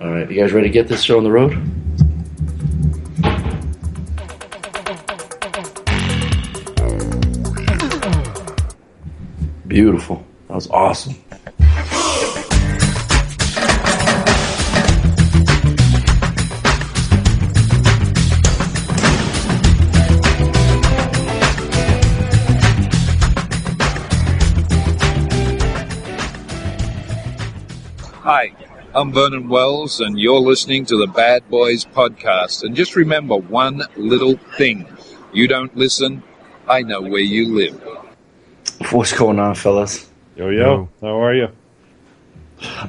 All right, you guys ready to get this show on the road? Beautiful. That was awesome. I'm Vernon Wells, and you're listening to the Bad Boys Podcast. And just remember one little thing you don't listen, I know where you live. What's going on, fellas? Yo, yo, how are you?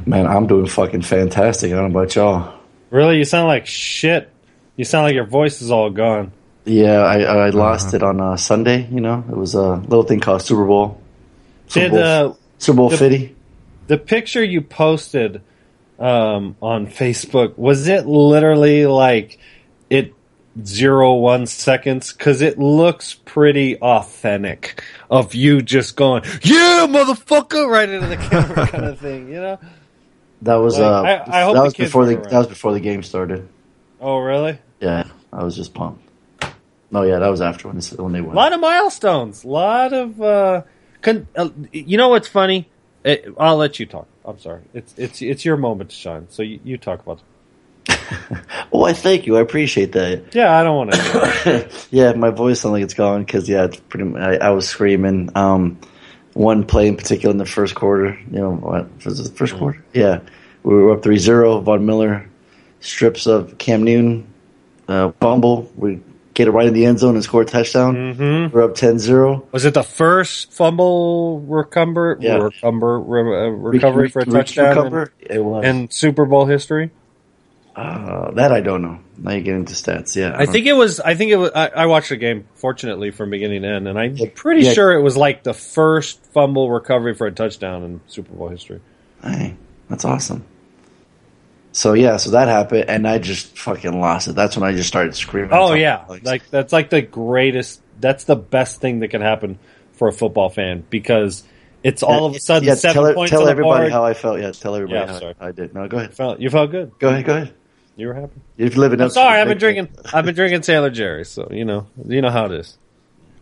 Man, I'm doing fucking fantastic. I don't know about y'all. Really? You sound like shit. You sound like your voice is all gone. Yeah, I, I lost it on uh, Sunday. You know, it was a little thing called Super Bowl. Super Did Bowl, uh, Super Bowl the- 50. the picture you posted um, on Facebook was it literally like it zero one seconds? Because it looks pretty authentic of you just going, "Yeah, motherfucker!" right into the camera, kind of thing. You know? That was Like, uh, I- I hope that was before the that was before the game started. Oh, really? Yeah, I was just pumped. No, yeah, that was after when, they- when they A won. lot of milestones. A lot of. Uh, con- uh, you know what's funny? It, I'll let you talk. I'm sorry. It's it's it's your moment to shine. So you, you talk about. Oh, I thank you. I appreciate that. Yeah, I don't want to. yeah, my voice sounds like it's gone because yeah, it's pretty. I, I was screaming. Um, one play in particular in the first quarter. You know, what was it the Mm. first quarter? Yeah, we were up 3-0. Von Miller strips of Cam Newton, uh, fumble. We get it right in the end zone and score a touchdown. mm-hmm. We're up 10-0. Was it the first fumble recover, Yeah. recover, re- uh, recovery for a Re- re- touchdown recover? It was. in, in Super Bowl history? uh, that I don't know. Now you get into stats. Yeah, I think it was. I think it was. I, I watched the game, fortunately, from beginning to end, and I'm pretty Yeah. sure it was like the first fumble recovery for a touchdown in Super Bowl history. Hey, that's awesome. So yeah, so that happened, and I just fucking lost it. That's when I just started screaming. Oh yeah, of the like that's like the greatest. That's the best thing that can happen for a football fan because it's all of a sudden yeah, seven tell, points tell on the everybody board. how I felt. Yeah, tell everybody Yeah, how sorry. I did. No, go ahead. Felt- you felt good. Go ahead. Go ahead. You were happy. If you live in I'm sorry, I've been drinking. I've been drinking Taylor Jerry, so you know, you know how it is.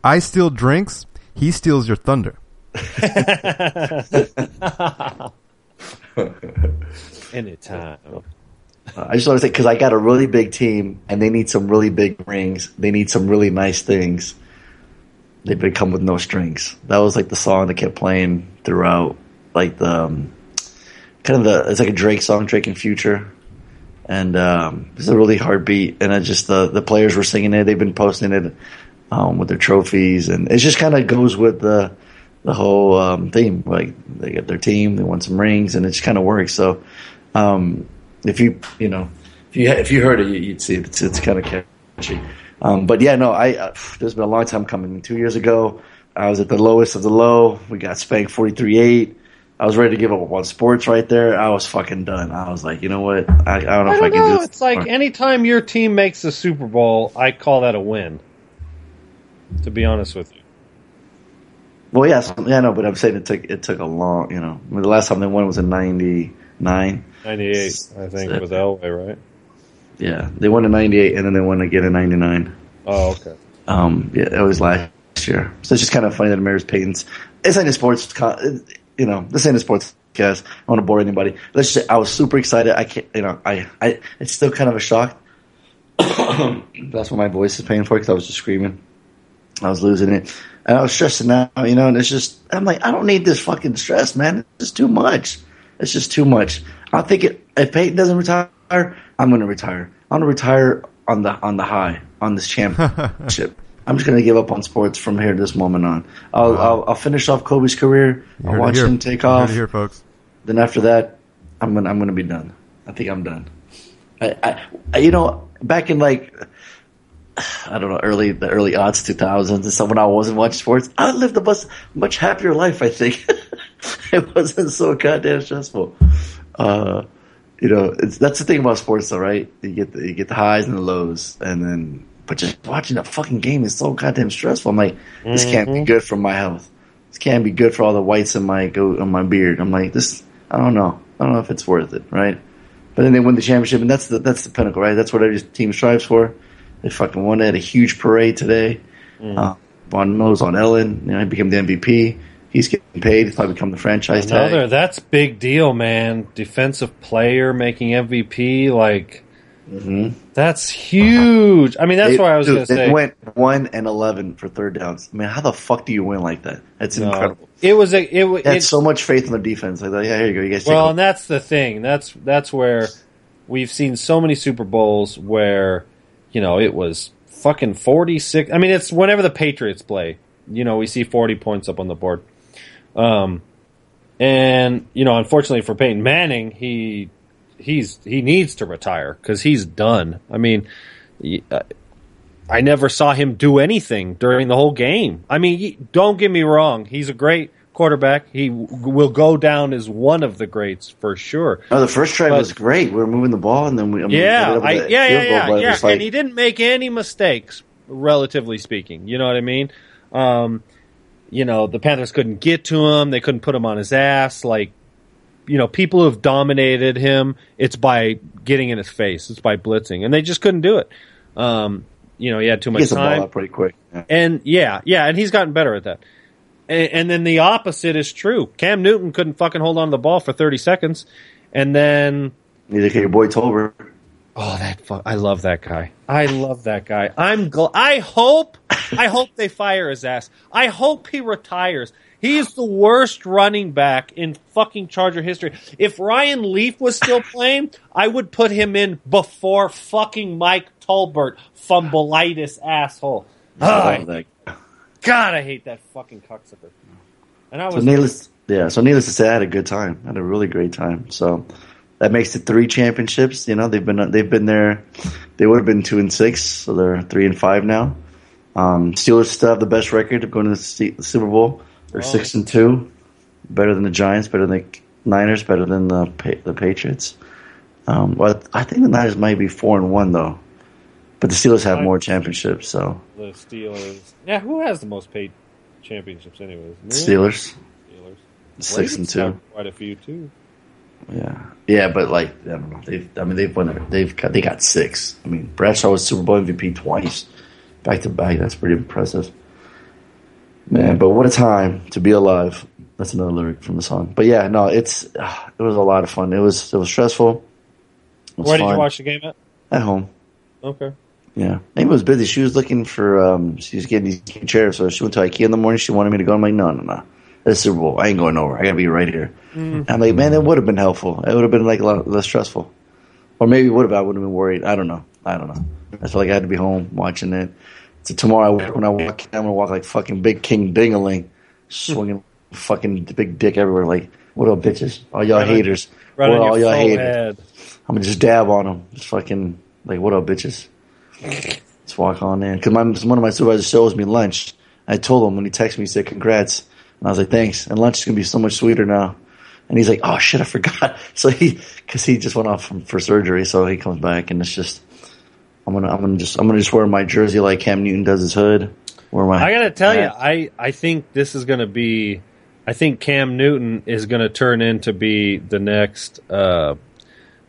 I steal drinks. He steals your thunder. Anytime. I just want to say because I got a really big team, and they need some really big rings. They need some really nice things. They would come with no strings. That was like the song that kept playing throughout, like the um, kind of the it's like a Drake song, Drake and Future, and um, it's a really hard beat. And it just the the players were singing it. They've been posting it um, with their trophies, and it just kind of goes with the the whole um, theme. Like they get their team, they want some rings, and it just kind of works. So. Um, if you you know if you if you heard it, you- you'd see it. It's, it's kind of catchy. Um, but yeah, no, I uh, there's been a long time coming. Two years ago, I was at the lowest of the low. We got spanked forty three eight. I was ready to give up on sports right there. I was fucking done. I was like, you know what? I, I don't know I if I don't can do know. this. It's like anytime your team makes the Super Bowl, I call that a win. To be honest with you. Well, yes, yeah, no, but I'm saying it took it took a long. You know, I mean, the last time they won was in '99. 98, I think, with Elway, right? Yeah, they won in '98, and then they won again in '99. Oh, okay. Um, yeah, it was last year. So it's just kind of funny that Maris Payton's. It's ain't a sports. You know, this ain't a sports cast. I don't want to bore anybody. Let's just say I was super excited. I can't. You know, I. I. It's still kind of a shock. That's what my voice is paying for because I was just screaming. I was losing it, and I was stressing out. You know, and it's just. I'm like, I don't need this fucking stress, man. It's just too much. It's just too much. I think it, if Peyton doesn't retire, I'm going to retire. I'm going to retire on the on the high on this championship. I'm just going to give up on sports from here this moment on. I'll I'll, I'll finish off Kobe's career. I'll watch him take off. here, folks. Then after that, I'm gonna I'm gonna be done. I think I'm done. I, I you know back in like I don't know early the early odds 2000s and stuff when I wasn't watching sports, I lived a much much happier life. I think it wasn't so goddamn stressful. Uh, you know, it's, that's the thing about sports, though, right? You get the, you get the highs and the lows, and then but just watching a fucking game is so goddamn stressful. I'm like, this can't be good for my health. This can't be good for all the whites in my go on my beard. I'm like, this. I don't know. I don't know if it's worth it, right? But then they win the championship, and that's the that's the pinnacle, right? That's what every team strives for. They fucking won. They had a huge parade today. Mm. Uh, Von Miller's on Ellen. You know, he became the MVP. He's getting paid. He's probably become the franchise tag. That's big deal, man. Defensive player making MVP, like that's huge. I mean, that's Mm-hmm. They- what I was going to they say. went one and eleven for third downs. I mean, how the fuck do you win like that? That's No. incredible. It was a it, They had so much faith in their defense. Like, yeah, here you go. You guys. Well, and that's the thing. That's that's where we've seen so many Super Bowls where you know it was fucking forty six. I mean, it's whenever the Patriots play. You know, we see forty points up on the board. Um, and you know, unfortunately for Peyton Manning, he he's he needs to retire because he's done. I mean. uh, I never saw him do anything during the whole game. I mean, don't get me wrong; he's a great quarterback. He w- will go down as one of the greats for sure. no, the first drive but- was great. We were moving the ball, and then we I mean, Yeah, I, with yeah, yeah, goal, yeah, yeah. like- and he didn't make any mistakes, relatively speaking. You know what I mean? Um, you know, the Panthers couldn't get to him; they couldn't put him on his ass. Like, you know, people who have dominated him, it's by getting in his face, it's by blitzing, and they just couldn't do it. Um, you know, he had too he much ball time. out pretty quick. Yeah. And yeah, yeah, and he's gotten better at that. And, and then the opposite is true. Cam Newton couldn't fucking hold on to the ball for 30 seconds. And then, Neither can your boy Tolbert. oh, that fu- I love that guy. I love that guy. I'm gl- I hope, I hope they fire his ass. I hope he retires. He is the worst running back in fucking Charger history. If Ryan Leaf was still playing, I would put him in before fucking Mike Tolbert, fumbleitis asshole. Love that. God, I hate that fucking cocksucker. And I So was needless, yeah. So needless to say, I had a good time. I had a really great time. So that makes it three championships. You know, they've been they've been there. They would have been two and six, so they're three and five now. Um, Steelers still have the best record of going to the Super Bowl. They're Oh. six and two, better than the Giants, better than the Niners, better than the the Patriots. Um, well, I think the Niners might be four and one though, but the Steelers have more championships. So the Steelers. Yeah, who has the most paid championships, anyways? Steelers Steelers. six and two. Quite a few too. Yeah, yeah, but like I don't know. They've, I mean, they've won. their- They've got, they got six. I mean, Bradshaw was Super Bowl MVP twice, back to back. That's pretty impressive, man. But what a time to be alive. That's another lyric from the song. But yeah, no, it's it was a lot of fun. It was it was stressful. It was Where did you watch the game at? At home. Okay. Yeah, Amy was busy. She was looking for. um She was getting these chairs, so she went to IKEA in the morning. She wanted me to go. I'm like, no, no, no. It's Super Bowl. I ain't going over. I gotta be right here. I'm like, man, that would have been helpful. It would have been like a lot less stressful, or maybe it would have. I would have been worried. I don't know. I don't know. I feel like I had to be home watching it. So tomorrow, when I walk, I'm gonna walk like fucking Big King Dingaling, swinging fucking big dick everywhere. Like, what up, bitches? All y'all Right on- haters. Right What on all your y'all haters? head. I'm gonna just dab on them. Just fucking like, what up, bitches? Let's walk on in. Because one of my supervisors shows me lunch. I told him when he texted me, he said, "Congrats," and I was like, "Thanks." And lunch is gonna be so much sweeter now. And he's like, "Oh shit, I forgot." So he, because he just went off from, for surgery, so he comes back, and it's just, I'm gonna, I'm gonna just, I'm gonna just wear my jersey like Cam Newton does his hood. Where my. I gotta tell you. I I think this is gonna be. I think Cam Newton is gonna turn into be the next. Uh,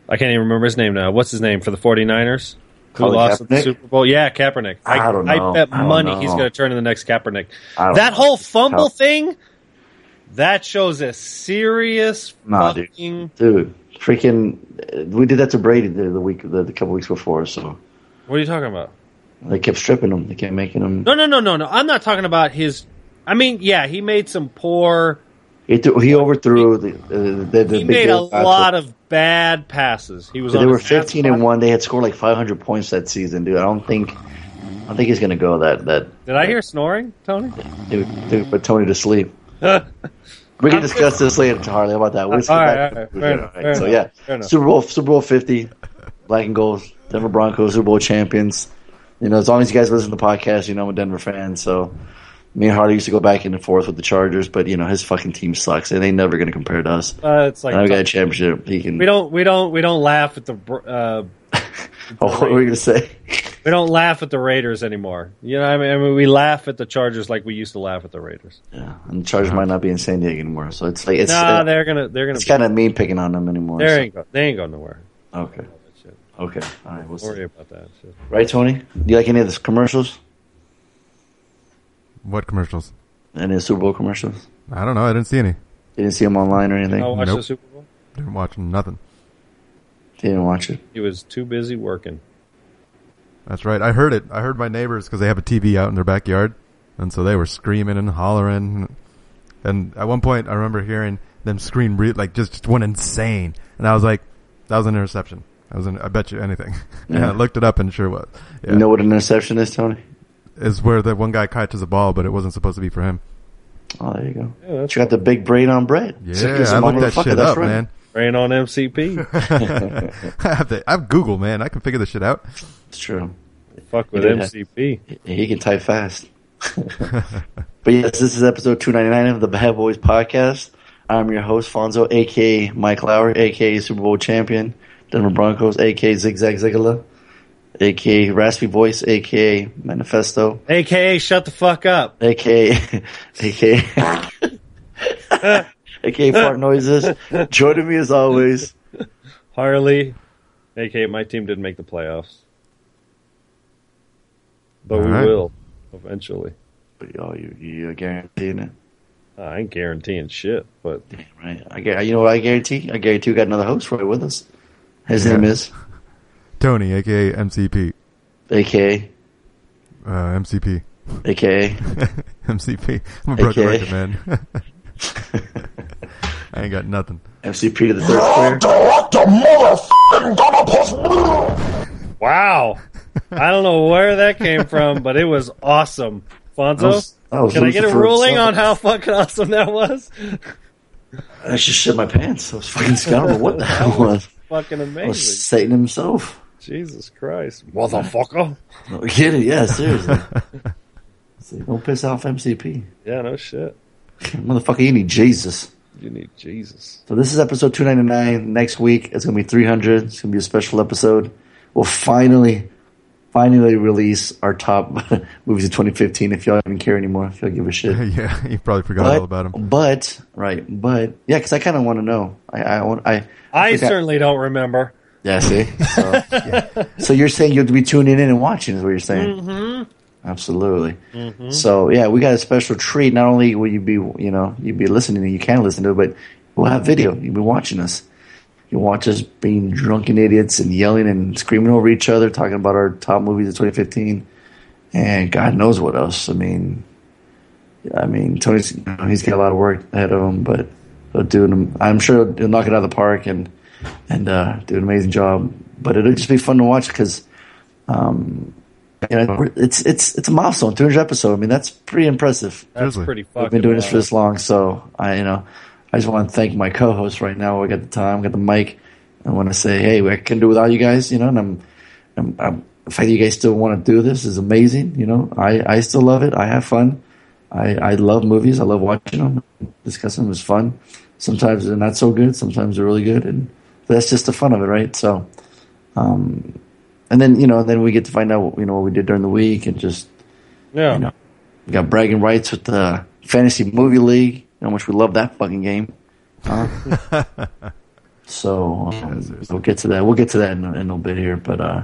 I can't even remember his name now. What's his name for the 49ers? Who Colin lost the Super Bowl? Yeah, Kaepernick. I don't know. I bet I money know. he's going to turn into the next Kaepernick. That know. whole fumble thing, that shows a serious Nah, dude. fucking. dude, freaking, uh, we did that to Brady the, the week, the, the couple weeks before. So What are you talking about? they kept stripping him. They kept making him. No, no, no, no, no. I'm not talking about his. I mean, yeah, he made some poor. He, threw, he overthrew the the, the, the He made a lot of bad passes. He was. They were fifteen and one. They had scored like five hundred points that season, dude. I don't think, I don't think he's gonna go that that. Did I hear snoring, Tony? Dude, dude put Tony to sleep. We can discuss this later, Harley. How about that? We'll skip right, back all right, all right, fair So enough, yeah. Super Bowl, Super Bowl fifty, black and gold, Denver Broncos, Super Bowl champions. You know, as long as you guys listen to the podcast, you know I'm a Denver fan. So me and Harley used to go back and forth with the Chargers, but you know his fucking team sucks, and they never going to compare to us. Uh, it's like we got a championship. He can. we don't we don't we don't laugh at the uh, Oh, what were we going to say? we don't laugh at the Raiders anymore. You know, I mean, I mean, we laugh at the Chargers like we used to laugh at the Raiders. Yeah, and the Chargers might not be in San Diego anymore, so it's like it's Nah, uh, they're gonna they're gonna. it's kind of me picking on them anymore. they so- ain't go, they ain't going nowhere. Okay. Okay. All right. We'll Don't worry about that shit. Right, Tony? Do you like any of the commercials? What commercials? Any Super Bowl commercials? I don't know. I didn't see any. You didn't see them online or anything? Oh, watch Nope. the Super Bowl. Didn't watch nothing. Didn't watch it? He was too busy working. That's right. I heard it. I heard my neighbors because they have a TV out in their backyard, and so they were screaming and hollering. And at one point, I remember hearing them scream re- like just, just went insane, and I was like, "That was an interception." I was. An, I bet you anything. and Yeah. I looked it up, and sure was. Yeah. You know what an interception is, Tony? Is where the one guy catches a ball, but it wasn't supposed to be for him. Oh, there you go. Yeah, You got the big brain on bread. Yeah, Sick as looked that shit that's up, right. man. rain on MCP. I have to, I have Google, man. I can figure this shit out. It's true. Fuck with Yeah. MCP. He he can type fast. but yes, this is episode 299 of the Bad Boys podcast. I'm your host, Fonzo, aka Mike Lauer, aka Super Bowl champion, Denver Broncos, aka Zigzag Zigala, aka Raspy Voice, aka Manifesto, AKA, shut the fuck up. aka aka aka Fart Noises. Joining me as always, Harley, AKA, my team didn't make the playoffs. But we Alright. will, eventually. but y'all, you you guaranteeing it, Uh, I ain't guaranteeing shit, but Damn right? I gu- you know what I guarantee? I guarantee we got another host right with us. His Yeah. name is Tony, aka MCP, aka uh, MCP, aka. MCP. I'm a broken AKA. record, man. I ain't got nothing. MCP to the third player. wow. I don't know where that came from, but it was awesome. Fonzo, That was- that was can I get a ruling on how fucking awesome that was? I just shit my pants. I was fucking scoundrel. What the hell was? Fucking I was amazing. Satan himself. Jesus Christ. Motherfucker. No, kidding. Yeah, seriously. See, don't piss off MCP. Yeah, no shit. Motherfucker, you need Jesus. You need Jesus. So this is episode 299. Next week, it's going to be 300. It's going to be a special episode. We'll finally, finally release our top movies of 2015 if y'all don't care anymore. If y'all give a shit. yeah, you probably forgot But, all about them. but, right, but, yeah, because I kind of want to know. I, I, want, I, I forgot- certainly don't remember. Yeah, see? So, yeah. so you're saying you'll be tuning in and watching is what you're saying? Mm-hmm. Absolutely. So, yeah, we got a special treat. Not only will you be, you know, you'll be listening and you can listen to it, but we'll have video. You'll be watching us. You'll watch us being drunken idiots and yelling and screaming over each other, talking about our top movies of 2015. And God knows what else. I mean, I mean, Tony's, you know, he's got a lot of work ahead of him, but he'll do. I'm sure he'll knock it out of the park and, and uh, do an amazing job. But it'll just be fun to watch because, um, you know, it's it's it's a milestone, 200 episode. I mean, that's pretty impressive. That's pretty. Fucking We've been doing this for this long, so I, you know, I just want to thank my co-host right now. I got the time, I got the mic. I want to say, hey, I can do without you guys, you know, and I'm, I'm, I'm the fact that you guys still want to do this is amazing. You know, I, I still love it. I have fun. I, I love movies. I love watching them. Discussing them is fun. Sometimes they're not so good. Sometimes they're really good. And that's just the fun of it, right? So, um, and then, you know, then we get to find out, you know, what we did during the week and just, Yeah. you know, we got bragging rights with the fantasy movie league. How much we love that fucking game. Huh? so um, we'll get to that. We'll get to that in, a- in a little bit here, but uh,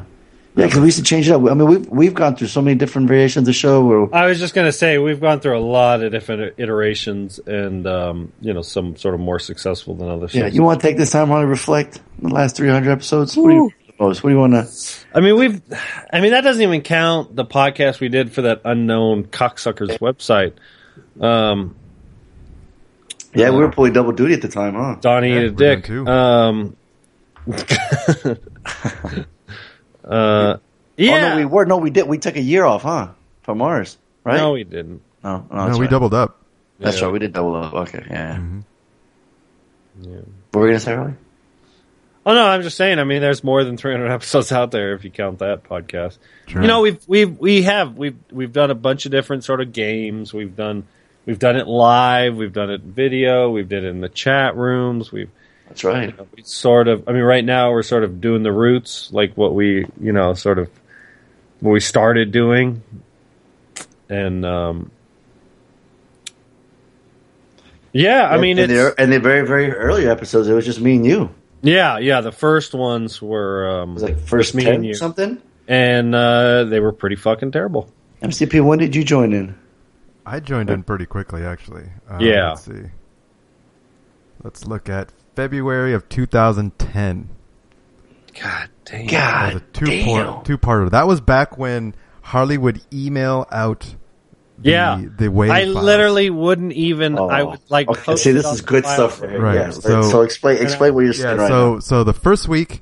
yeah, because we used to change it up. I mean, we've we've gone through so many different variations of the show. Where I was just going to say we've gone through a lot of different iterations, and um, you know, some sort of more successful than others. yeah, you want to take this time on to reflect on the last three hundred episodes? What do you most? What do you want to? I mean, we've. I mean, that doesn't even count the podcast we did for that unknown cocksucker's website. Um, Yeah, we were pulling double duty at the time, huh? Donnie Yeah, a dick. two. Um, uh, yeah. Oh, no, we were. No, we did. We took a year off, huh? From ours, right? No, we didn't. no, no, No, we right. doubled up. That's Yeah. right. We did double up. Okay, yeah. Mm-hmm. Yeah. What were we gonna say, earlier? Oh no, I'm just saying. I mean, there's more than 300 episodes out there if you count that podcast. Sure. You know, we've we've we have we've we've done a bunch of different sort of games. We've done we've done it live. We've done it video. We've did it in the chat rooms. We've That's right. we sort of. I mean, right now we're sort of doing the roots, like what we you know sort of what we started doing, and um, yeah, I mean, in it's the, in the very very early episodes, it was just me and you. Yeah, yeah. The first ones were um, It was like first me and you. something. and uh, they were pretty fucking terrible. MCP, when did you join in? I joined in pretty quickly, actually. Uh, Yeah. Let's see. Let's look at February of 2010. God damn. God That was a two damn. part two parter. That was back when Harley would email out the, Yeah. the wave I files. literally wouldn't even. I Oh. would like. Okay, post see, this on is good stuff right. Right, Yeah, so- so, explain explain what you're Yeah, saying right so now. so the first week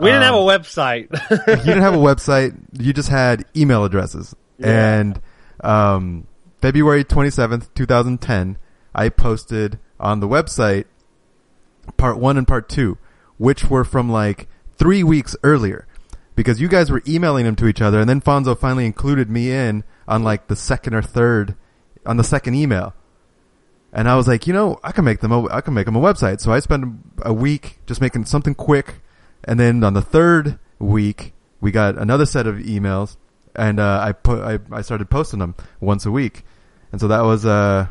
We didn't have a Um, website. you didn't have a website, you just had email addresses. Yeah. And um February 27th, 2010, I posted on the website part 1 and part 2, which were from like 3 weeks earlier. Because you guys were emailing them to each other and then Fonzo finally included me in on like the second or third on the second email. And I was like, you know, I can make them a, I can make them a website. So I spent a week just making something quick. And then on the third week, we got another set of emails and, uh, I put, I, I started posting them once a week. And so that was, uh,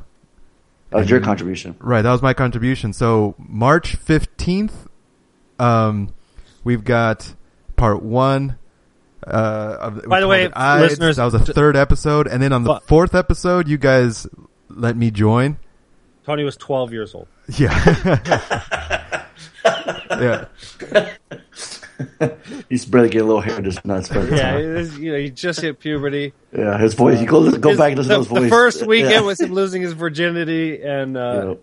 that was your contribution. Right, that was my contribution. So March fifteenth, um, we've got part one. Uh, of, By the way, called Ides. listeners- that was the third episode, and then on the Fu- fourth episode, you guys let me join. Tony was 12 years old. Yeah, yeah, He's barely get a little hair just nuts, but Yeah, it is, you know, he just hit puberty. yeah, his voice. You go go His- back and listen the, to his voice. the first weekend Yeah. was him losing his virginity, and uh,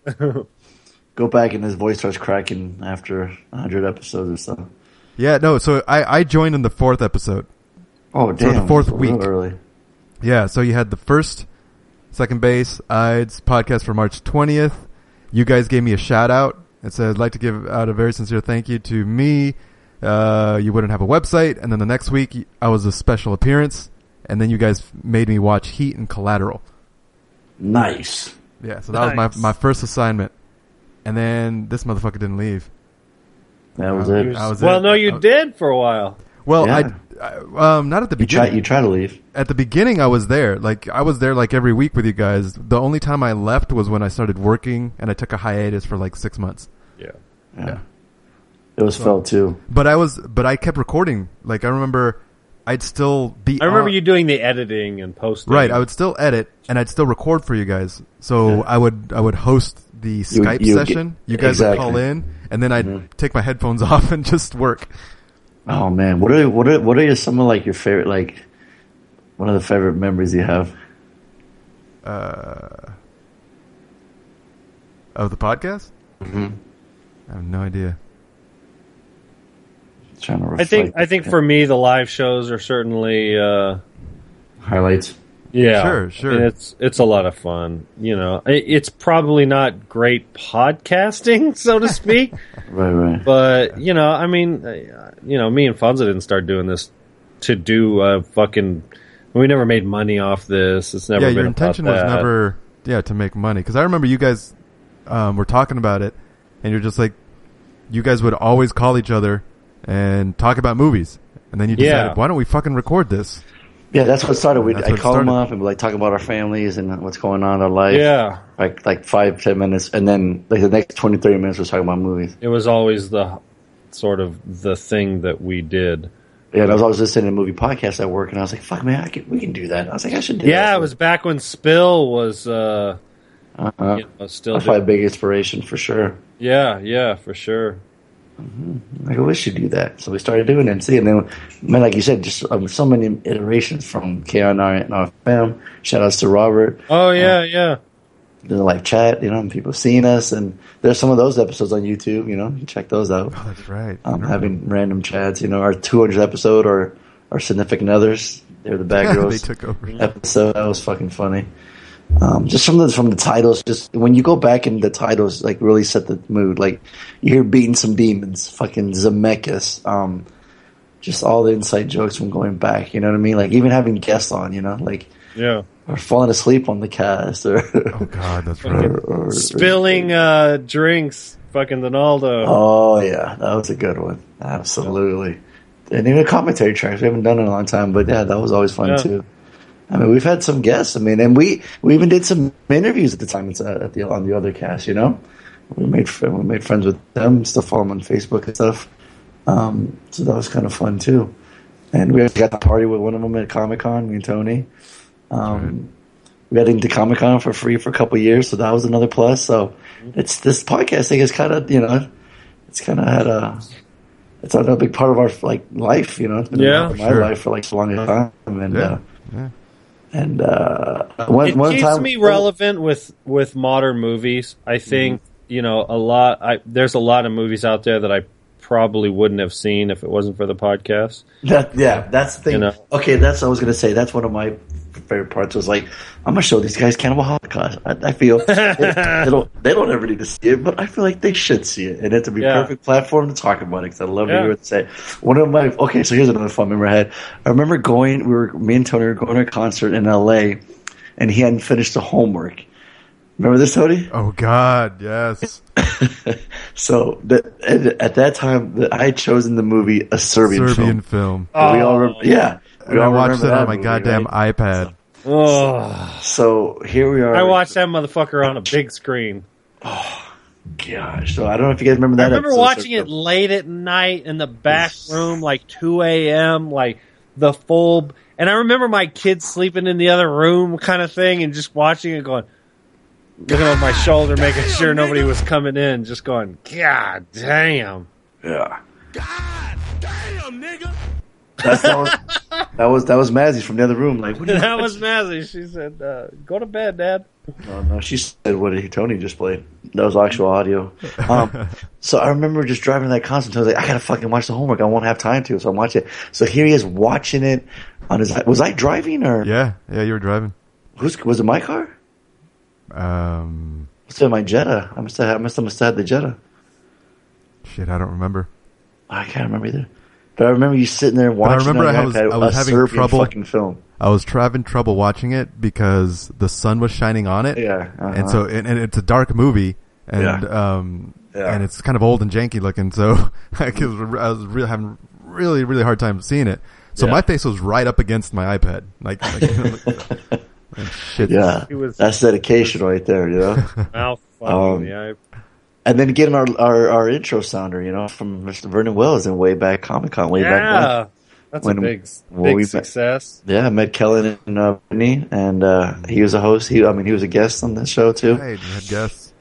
go back and his voice starts cracking after hundred episodes or so. yeah. No, so I I joined in the fourth episode. Oh the damn! fourth week. early. Yeah, so you had the first, second base, IDES podcast for March 20th. You guys gave me a shout out. It said, I'd like to give out a very sincere thank you to me. Uh, you wouldn't have a website. And then the next week, I was a special appearance. And then you guys made me watch Heat and Collateral. Nice. Yeah, so that was my, my first assignment. And then this motherfucker didn't leave. That was Uh, it. he was- That was well, it. no, you Uh, did for a while. Well, Yeah. I, I, um, not at the You try. beginning. You try to leave. at the beginning I was there. Like I was there like every week with you guys. The only time I left was when I started working and I took a hiatus for like 6 months. Yeah. Yeah. Yeah. It was felt too. But I was but I kept recording. Like I remember I'd still be I remember on- you doing the editing and posting. Right, I would still edit and I'd still record for you guys. So Yeah. I would I would host the Skype you would session. get- you guys would call in and then I'd Mhm. take my headphones off and just work. Oh man, what are what are what are your, some of like your favorite like one of the favorite memories you have? Uh of the podcast? Mm-hmm. I have no idea. Trying to I think I think for me the live shows are certainly uh, highlights. yeah Sure, sure. And it's it's a lot of fun. You know, It- it's probably not great podcasting, so to speak, Right, right. but you know, I mean, uh, you know, me and Fonza didn't start doing this to do a fucking. We never made money off this. It's never yeah, been your about intention was that. never yeah to make money because I remember you guys um, were talking about it, and you're just like, you guys would always call each other and talk about movies, and then you decided, Yeah. why don't we fucking record this? Yeah, that's what started. We I what call them up and we like talk about our families and what's going on in our life. Yeah, like like five ten minutes, and then like the next 20, 30 minutes was talking about movies. it was always the sort of the thing that we did. Yeah, and I was always listening to movie podcasts at work, and I was like, "Fuck, man, I can, we can do that." I was like, "I should do that." Yeah, it was back when Spill was uh, Uh-huh. you know, still. That's probably a big inspiration for sure. yeah, yeah, for sure. Like, we should do that. So we started doing it and see, and then, man, like you said, just um, so many iterations from K on our, and our fam. Shout outs to Robert. Oh yeah, yeah. The live chat, you know, and people seeing us, and there's some of those episodes on YouTube. You know, you check those out. Oh, that's right. Um, having random chats, you know, our 200th episode or our significant others. They're the bad they girls took over. episode. That was fucking funny. Um, just from the from the titles, just when you go back and the titles like really set the mood. Like you hear beating some demons, fucking Zemeckis, um, just all the inside jokes from going back. You know what I mean? Like even having guests on, you know, like Yeah. or falling asleep on the cast, or Oh God, that's right. or, or Spilling uh, drinks, fucking Donaldo. Oh yeah, that was a good one. Absolutely. And even commentary tracks. We haven't done in a long time, but yeah, that was always fun Yeah. too. I mean, we've had some guests. I mean, and we we even did some interviews at the time it's, uh, at the on the other cast. You know, we made we made friends with them. Still follow them on Facebook and stuff. Um, so that was kind of fun too. And we got to party with one of them at Comic Con. Me and Tony. Um, We got into Comic Con for free for a couple of years, so that was another plus. So it's this podcasting is kind of you know, it's kind of had a it's a big part of our like life. You know, it's been Yeah, a part of my sure. life for like a long time. And Yeah. uh, Yeah. And uh, one, it one keeps time me relevant with with modern movies. I think you know a lot. I there's a lot of movies out there that I probably wouldn't have seen if it wasn't for the podcast. That, yeah, that's the thing. You know? Okay, that's what I was gonna say. That's one of my favorite parts. Was like, I'm gonna show these guys Cannibal Holocaust. I, I feel they, they don't they don't ever need to see it, but I feel like they should see it, and it's a Yeah. perfect platform to talk about it. Because I love to Yeah. hear what they say. One of my okay, so here's another fun memory I had. I remember going. We were me and Tony were going to a concert in L.A. and he hadn't finished the homework. Remember this, Tony? Oh God, yes. So the, at, at that time, the, I had chosen the movie a Serbian, Serbian film. film. we all remember, oh. yeah. We And I all watched remember it on my movie, goddamn right? iPad. Oh, So here we are. I watched that motherfucker on a big screen. Oh gosh, so I don't know if you guys remember that. I remember episode, watching so- it late at night in the back room, like 2 a.m., like the full. And I remember my kids sleeping in the other room, kind of thing, and just watching it, going, looking over my shoulder, making sure nobody was coming in, just going, God damn. Yeah. That's, that was that was that was Mazzy from the other room. Like, what do that was Mazzy. She said, uh, "Go to bed, Dad." No, no, she said what did Tony just played. That was actual audio. Um, so I remember just driving to that concert. I was like, I gotta fucking watch the homework. I won't have time to, so I'm watching it. So here he is watching it on his. Was I driving or Yeah, yeah, you were driving. who's was it my car? Um, Was it my Jetta? I must have. I must have must have had the Jetta. shit, I don't remember. I can't remember either. But I remember you sitting there I watching. remember on your I was- I was a having Serbian trouble- fucking film. I was having trouble watching it because the sun was shining on it. Yeah, uh-huh. and so and, and it's a dark movie, and Yeah. um, Yeah. and it's kind of old and janky looking. So I was, I was really having really really hard time seeing it. So Yeah. my face was right up against my iPad, like, like and shit. Yeah, He was- that's dedication right there. You know. Mouth fucking Um, the eye. And then getting our, our, our intro sounder, you know, from Mr. Vernon Wells in way back Comic Con, way back when. Yeah, that's When- a big, when big we met- success. Yeah, I met Kellen and uh, Brittany, and uh, he was a host. He, I mean, he was a guest on the show too. Right, you had guests.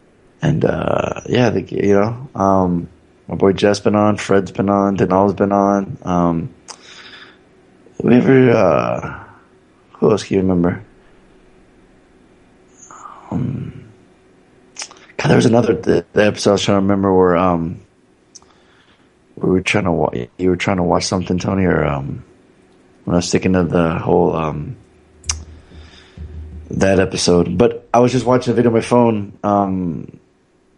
And uh, yeah, the, you know, um, my boy Jeff's been on, Fred's been on, Denal's been on. Um, we ever? Uh, who else can you remember? Um, God, there was another the, the episode I was trying to remember where um, we were trying to wa- you were trying to watch something, Tony, or um, when I was sticking to the whole um, that episode. But I was just watching a video on my phone um,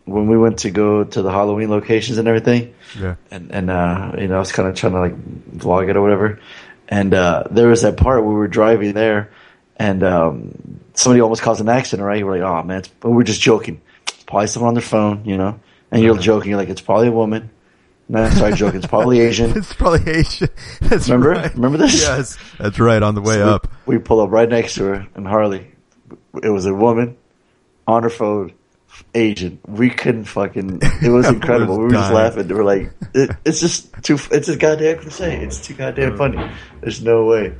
when we went to go to the Halloween locations and everything Yeah, and and uh, you know, I was kind of trying to like vlog it or whatever. And uh, there was that part where we were driving there, and um, somebody almost caused an accident. Right? We're like, oh man, we're just joking. Probably someone on their phone, you know. And you're joking. You're like, it's probably a woman. No, sorry, joking. It's probably Asian. it's probably Asian. That's Remember? right. Remember this? Yes, that's right. On the way So we- up. We, pull up right next to her, and Harley. It was a woman on her phone, Asian. We couldn't fucking. It was incredible. we were just laughing. We were like, it, "It's just too. It's a goddamn crusade. It's too goddamn funny. There's no way."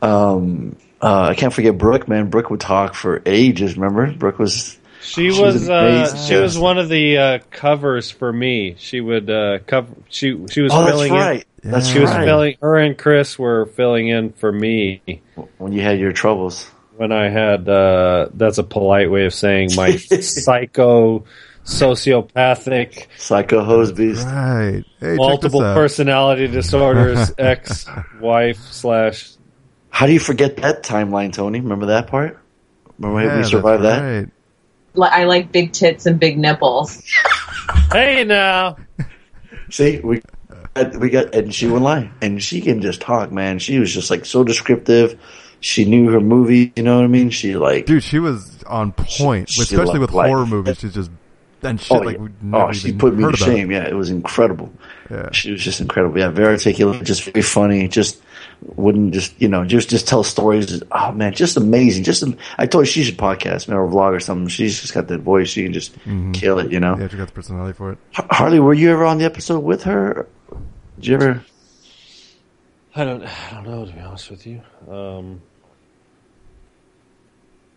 Um, uh, I can't forget Brooke. Man, Brooke would talk for ages. Remember, Brooke was. She She was was uh, she was one of the uh, covers for me. She would uh, cover. She she was Oh, that's filling right. in. That's She was filling. Her and Chris were filling in for me when you had your troubles. when I had. Uh, that's a polite way of saying my psycho, sociopathic, Psycho hose beast. Right. Hey, multiple check this out. personality disorders, ex wife slash. How do you forget that timeline, Tony? Remember that part? Remember Yeah, we survived that? right. Li- I like big tits and big nipples. Hey now, See, we we got, and she wouldn't lie, and she can just talk, man. She was just like so descriptive. She knew her movie, you know what I mean? She like, Dude, she was on point, She- she especially with life. horror movies. She's just and shit oh, like yeah. Oh, never oh, she put me to about. shame. Yeah, it was incredible. Yeah. She was just incredible. Yeah, very articulate, just very funny. Just wouldn't just you know just just tell stories. Oh man, just amazing. Just I told her she should podcast, man, or vlog or something. She's just got that voice. She can just kill it. You know. Yeah, she got the personality for it. Harley, were you ever on the episode with her? Did you ever? I don't. I don't know to be honest with you. Um,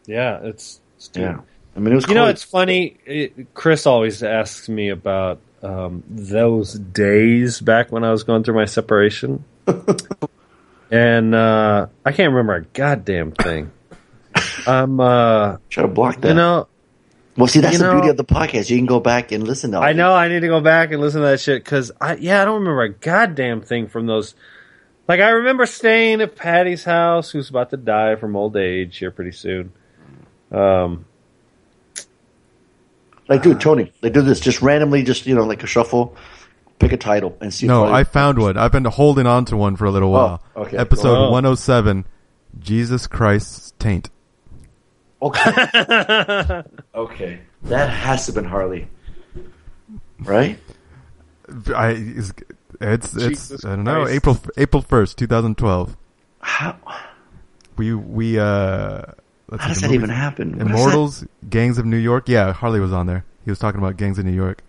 yeah, it's, it's Yeah. I mean, it was. You know, it's funny. It, Chris always asks me about um, those days back when I was going through my separation, and uh, I can't remember a goddamn thing. I'm, uh, try to block that. you know, well, see, that's the know- beauty of the podcast. You can go back and listen to. I know I need to go back and listen to that shit because I, yeah, I don't remember a goddamn thing from those. Like I remember staying at Patty's house, who's about to die from old age here pretty soon. Um, Like, dude, Tony, they do this just randomly, just you know, like a shuffle. Pick a title and see. No, I found one. I've been holding on to one for a little while. okay. Episode Oh. 107, Jesus Christ's Taint. Okay. okay, that has to have been Harley, right? I, it's, it's, it's I don't know, Christ. April April 1st, 2012. How We, we, uh, let's how see, does the that even happen? What is? Immortals, Gangs of New York. Yeah, Harley was on there. He was talking about Gangs of New York.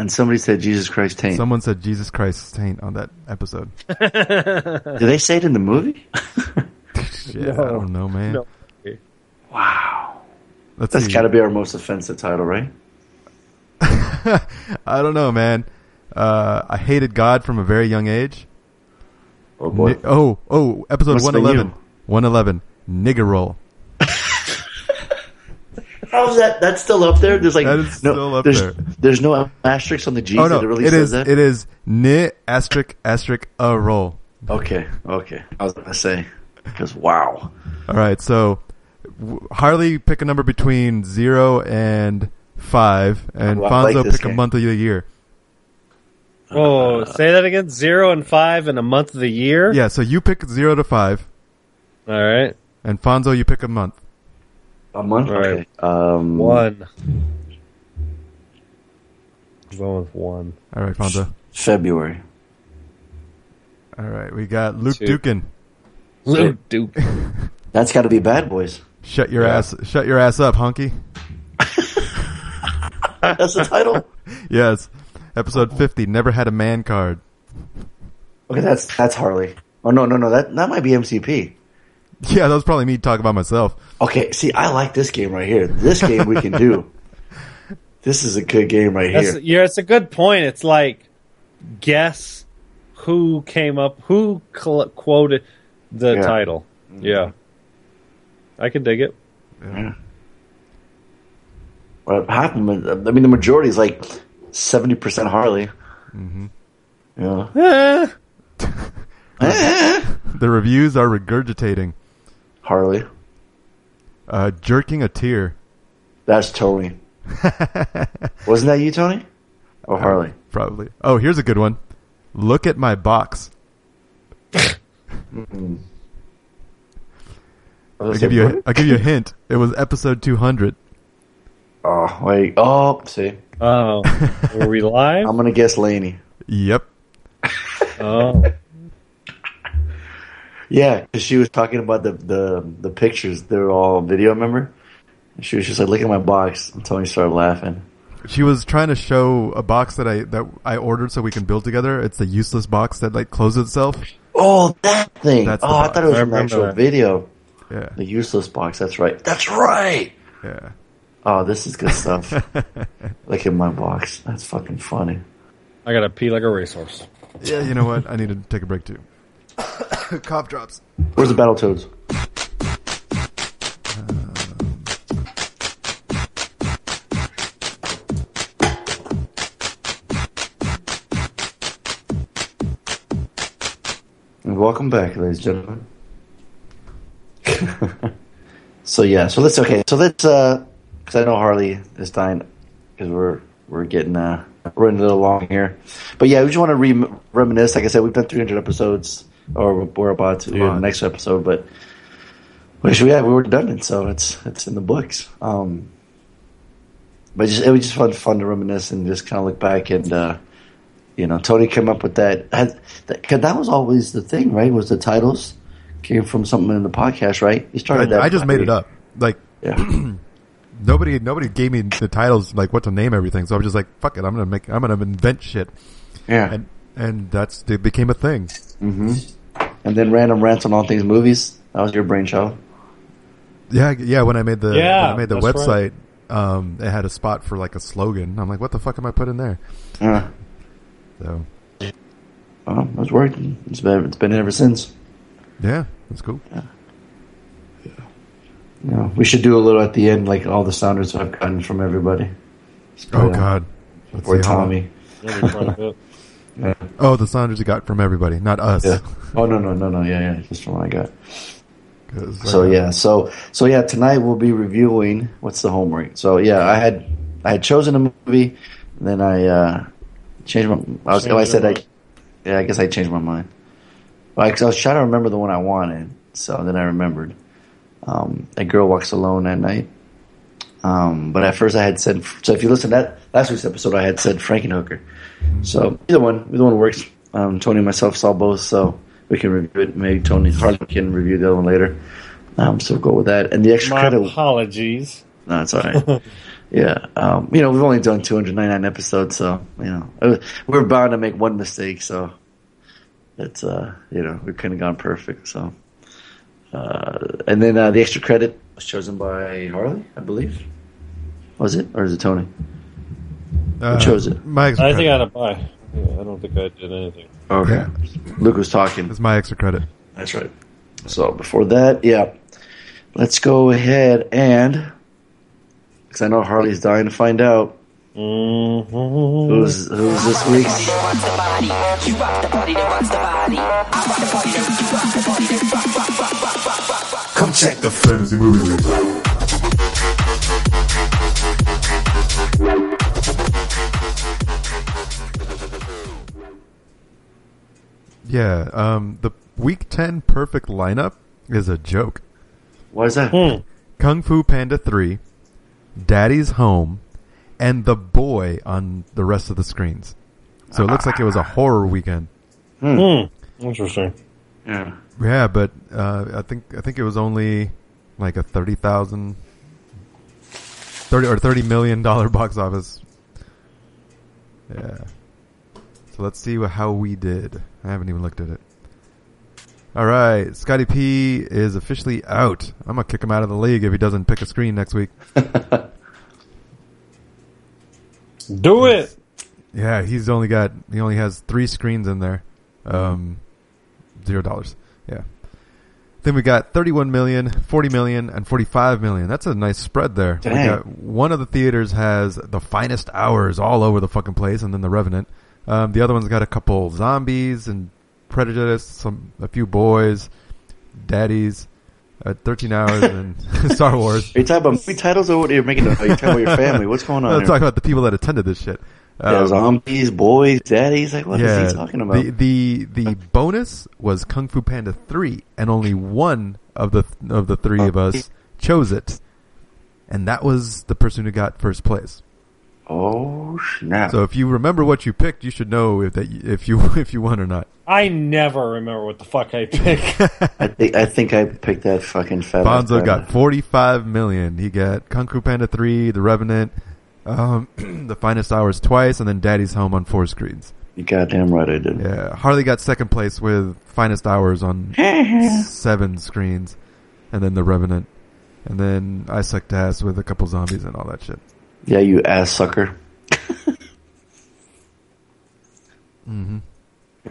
And somebody said Jesus Christ taint. Someone said Jesus Christ Taint on that episode. Did they say it in the movie? Shit, I don't know, man. No. wow, Let's that's see. got to be our most offensive title, right? I don't know, man. Uh, I hated God from a very young age. Oh boy, Ni- oh, oh, episode Must've been 111. you. 111. Nigger roll. How's that? That's still up there. There's like That is no, still up there's, there. There's no asterisk on the G. Oh that no, it really it says is. that. It is ni asterisk asterisk a roll. Okay, okay. I was gonna say because wow, All right, so w- Harley pick a number between zero and five, and Oh, I like Fonzo this pick a month of the year. Oh, say that again. Zero and five in a month of the year. Yeah, so you pick zero to five, All right. and Fonzo you pick a month. A month. All right. Okay. Um, One. I'm Going with one. All right, Fonzo. February. All right, we got Luke Two. Dukin. Luke Duke. That's got to be Bad Boys. Shut your Yeah. ass! Shut your ass up, honky. That's the title. Yes, episode fifty. Never had a man card. Okay, that's that's Harley. Oh no, no, no. That that might be MCP. Yeah, that was probably me talking about myself. Okay, see, I like this game right here. This game we can do. This is a good game right That's, here. yeah, it's a good point. It's like guess who came up, who cl- quoted the Yeah. title. Yeah, I can dig it. Well, half of them, I mean, the majority is like seventy percent Harley. Mm-hmm. Yeah, Eh, The reviews are regurgitating. Harley. Uh, jerking a tear. That's Tony. Wasn't that you, Tony? Or Harley? Probably. Oh, here's a good one. Look at my box. I'll give you. A, I'll give you a hint. It was episode 200. Oh wait. Oh, see, oh, were we live? I'm gonna guess Laney. Yep. Oh, Yeah, because she was talking about the the the pictures. They were all video. Remember? And she was just like, "Look at my box." And Tony started laughing. She was trying to show a box that I that I ordered so we can build together. It's the useless box that like closes itself. Oh, that thing. That's oh, I box. thought it was I an actual that. video. Yeah. The useless box. That's right. That's right. Yeah. Oh, this is good stuff. Look at my box. That's fucking funny. I gotta pee like a racehorse. Yeah. You know what? I need to take a break too. Cough drops. Where's the Battletoads? And welcome back, ladies and gentlemen. so yeah, so let's okay. So let's uh, because I know Harley is dying because we're we're getting uh running a little long here, but yeah, we just want to re- reminisce. Like I said, we've done 300 episodes, or we're about to do on. the next episode, but we we were done, it, so it's it's in the books. Um, but just, it was just fun fun to reminisce and just kind of look back and uh, You know, Tony came up with that. Had, that, 'cause that was always the thing, right? Was the titles came from something in the podcast, right? You started that. I, I just made it up. Like Yeah. nobody nobody gave me the titles like what to name everything. So I was just like, fuck it, I'm gonna make I'm gonna invent shit. yeah. And and that's it became a thing. hmm And then random rants on all things movies. That was your brainchild. Yeah, yeah. When I made the Yeah, when I made the that's website, um, it had a spot for like a slogan. I'm like, what the fuck am I putting there? Yeah. So Well, it was working. It's been it's been ever since. yeah, that's cool. You know, we should do a little at the end, like all the sounders I've gotten from everybody. Oh god. Let's Or Tommy. Maybe quite a bit. Yeah. Oh, the sounders you got from everybody, not us. yeah. Oh no no no no yeah yeah just from what I got. So uh, yeah, so so yeah, tonight we'll be reviewing what's the homework. So yeah, I had I had chosen a movie, and then I uh changed my. I was Changed I said your I, yeah, I guess I changed my mind. Like I was trying to remember the one I wanted, so then I remembered. Um, a girl walks alone at night. Um, but at first I had said so. If you listen to that last week's episode, I had said Frankenhooker. So either one, either one works. Um, Tony and myself saw both, so we can review it. Maybe Tony Harley can review the other one later. Um, so go with that. And the extra My credit. apologies. No, it's all right. yeah, um, you know we've only done 299 episodes, so you know uh, we're bound to make one mistake. So it's uh, you know we couldn't have gone perfect. So uh, and then uh, the extra credit was chosen by Harley, I believe. Was it or is it Tony? uh, chose it? My extra I think I had a buy. Yeah, I don't think I did anything. Okay, Yeah. Luke was talking. It's my extra credit. That's right. So before that, yeah, let's go ahead and because I know Harley's dying to find out Mm-hmm. who's who's this week's. rocks the body. You rock the Yeah, um, the week ten perfect lineup is a joke. Why is that? Hmm. Kung Fu Panda three, Daddy's Home, and The Boy on the rest of the screens. So it looks like it was a horror weekend. Hmm. Interesting. Yeah. Yeah, but uh, I think I think it was only like a thirty thousand, thirty or thirty million dollar box office. Yeah. So let's see how we did. I haven't even looked at it. All right, Scotty P is officially out. I'm gonna kick him out of the league if he doesn't pick a screen next week. Do it. Yeah, he's only got he only has three screens in there. Um, zero dollars. Yeah. Then we got 31 million, 40 million, and 45 million. That's a nice spread there. We got one of the theaters has the finest hours all over the fucking place, and then the Revenant. Um, the other one's got a couple zombies and prejudice, some a few boys, daddies, uh, 13 hours, and Star Wars. Are you talking about movie titles or what are you making? Are you talking about your family? What's going on? Let's here? talk about the people that attended this shit. yeah, Um, zombies, boys, daddies. Like, what is he talking about? The the the bonus was Kung Fu Panda three, and only one of the of the three of us chose it, and that was the person who got first place. Oh snap! So if you remember what you picked, you should know if that if you if you won or not. I never remember what the fuck I picked. I think I think I picked that fucking fat. ass Bonzo panda. got forty five million. He got Kung Fu Panda three, The Revenant, um, The Finest Hours twice, and then Daddy's Home on four screens. You goddamn right, I did. Yeah, Harley got second place with Finest Hours on seven screens, and then The Revenant, and then I sucked ass with a couple zombies and all that shit. Yeah, you ass sucker. Mm-hmm.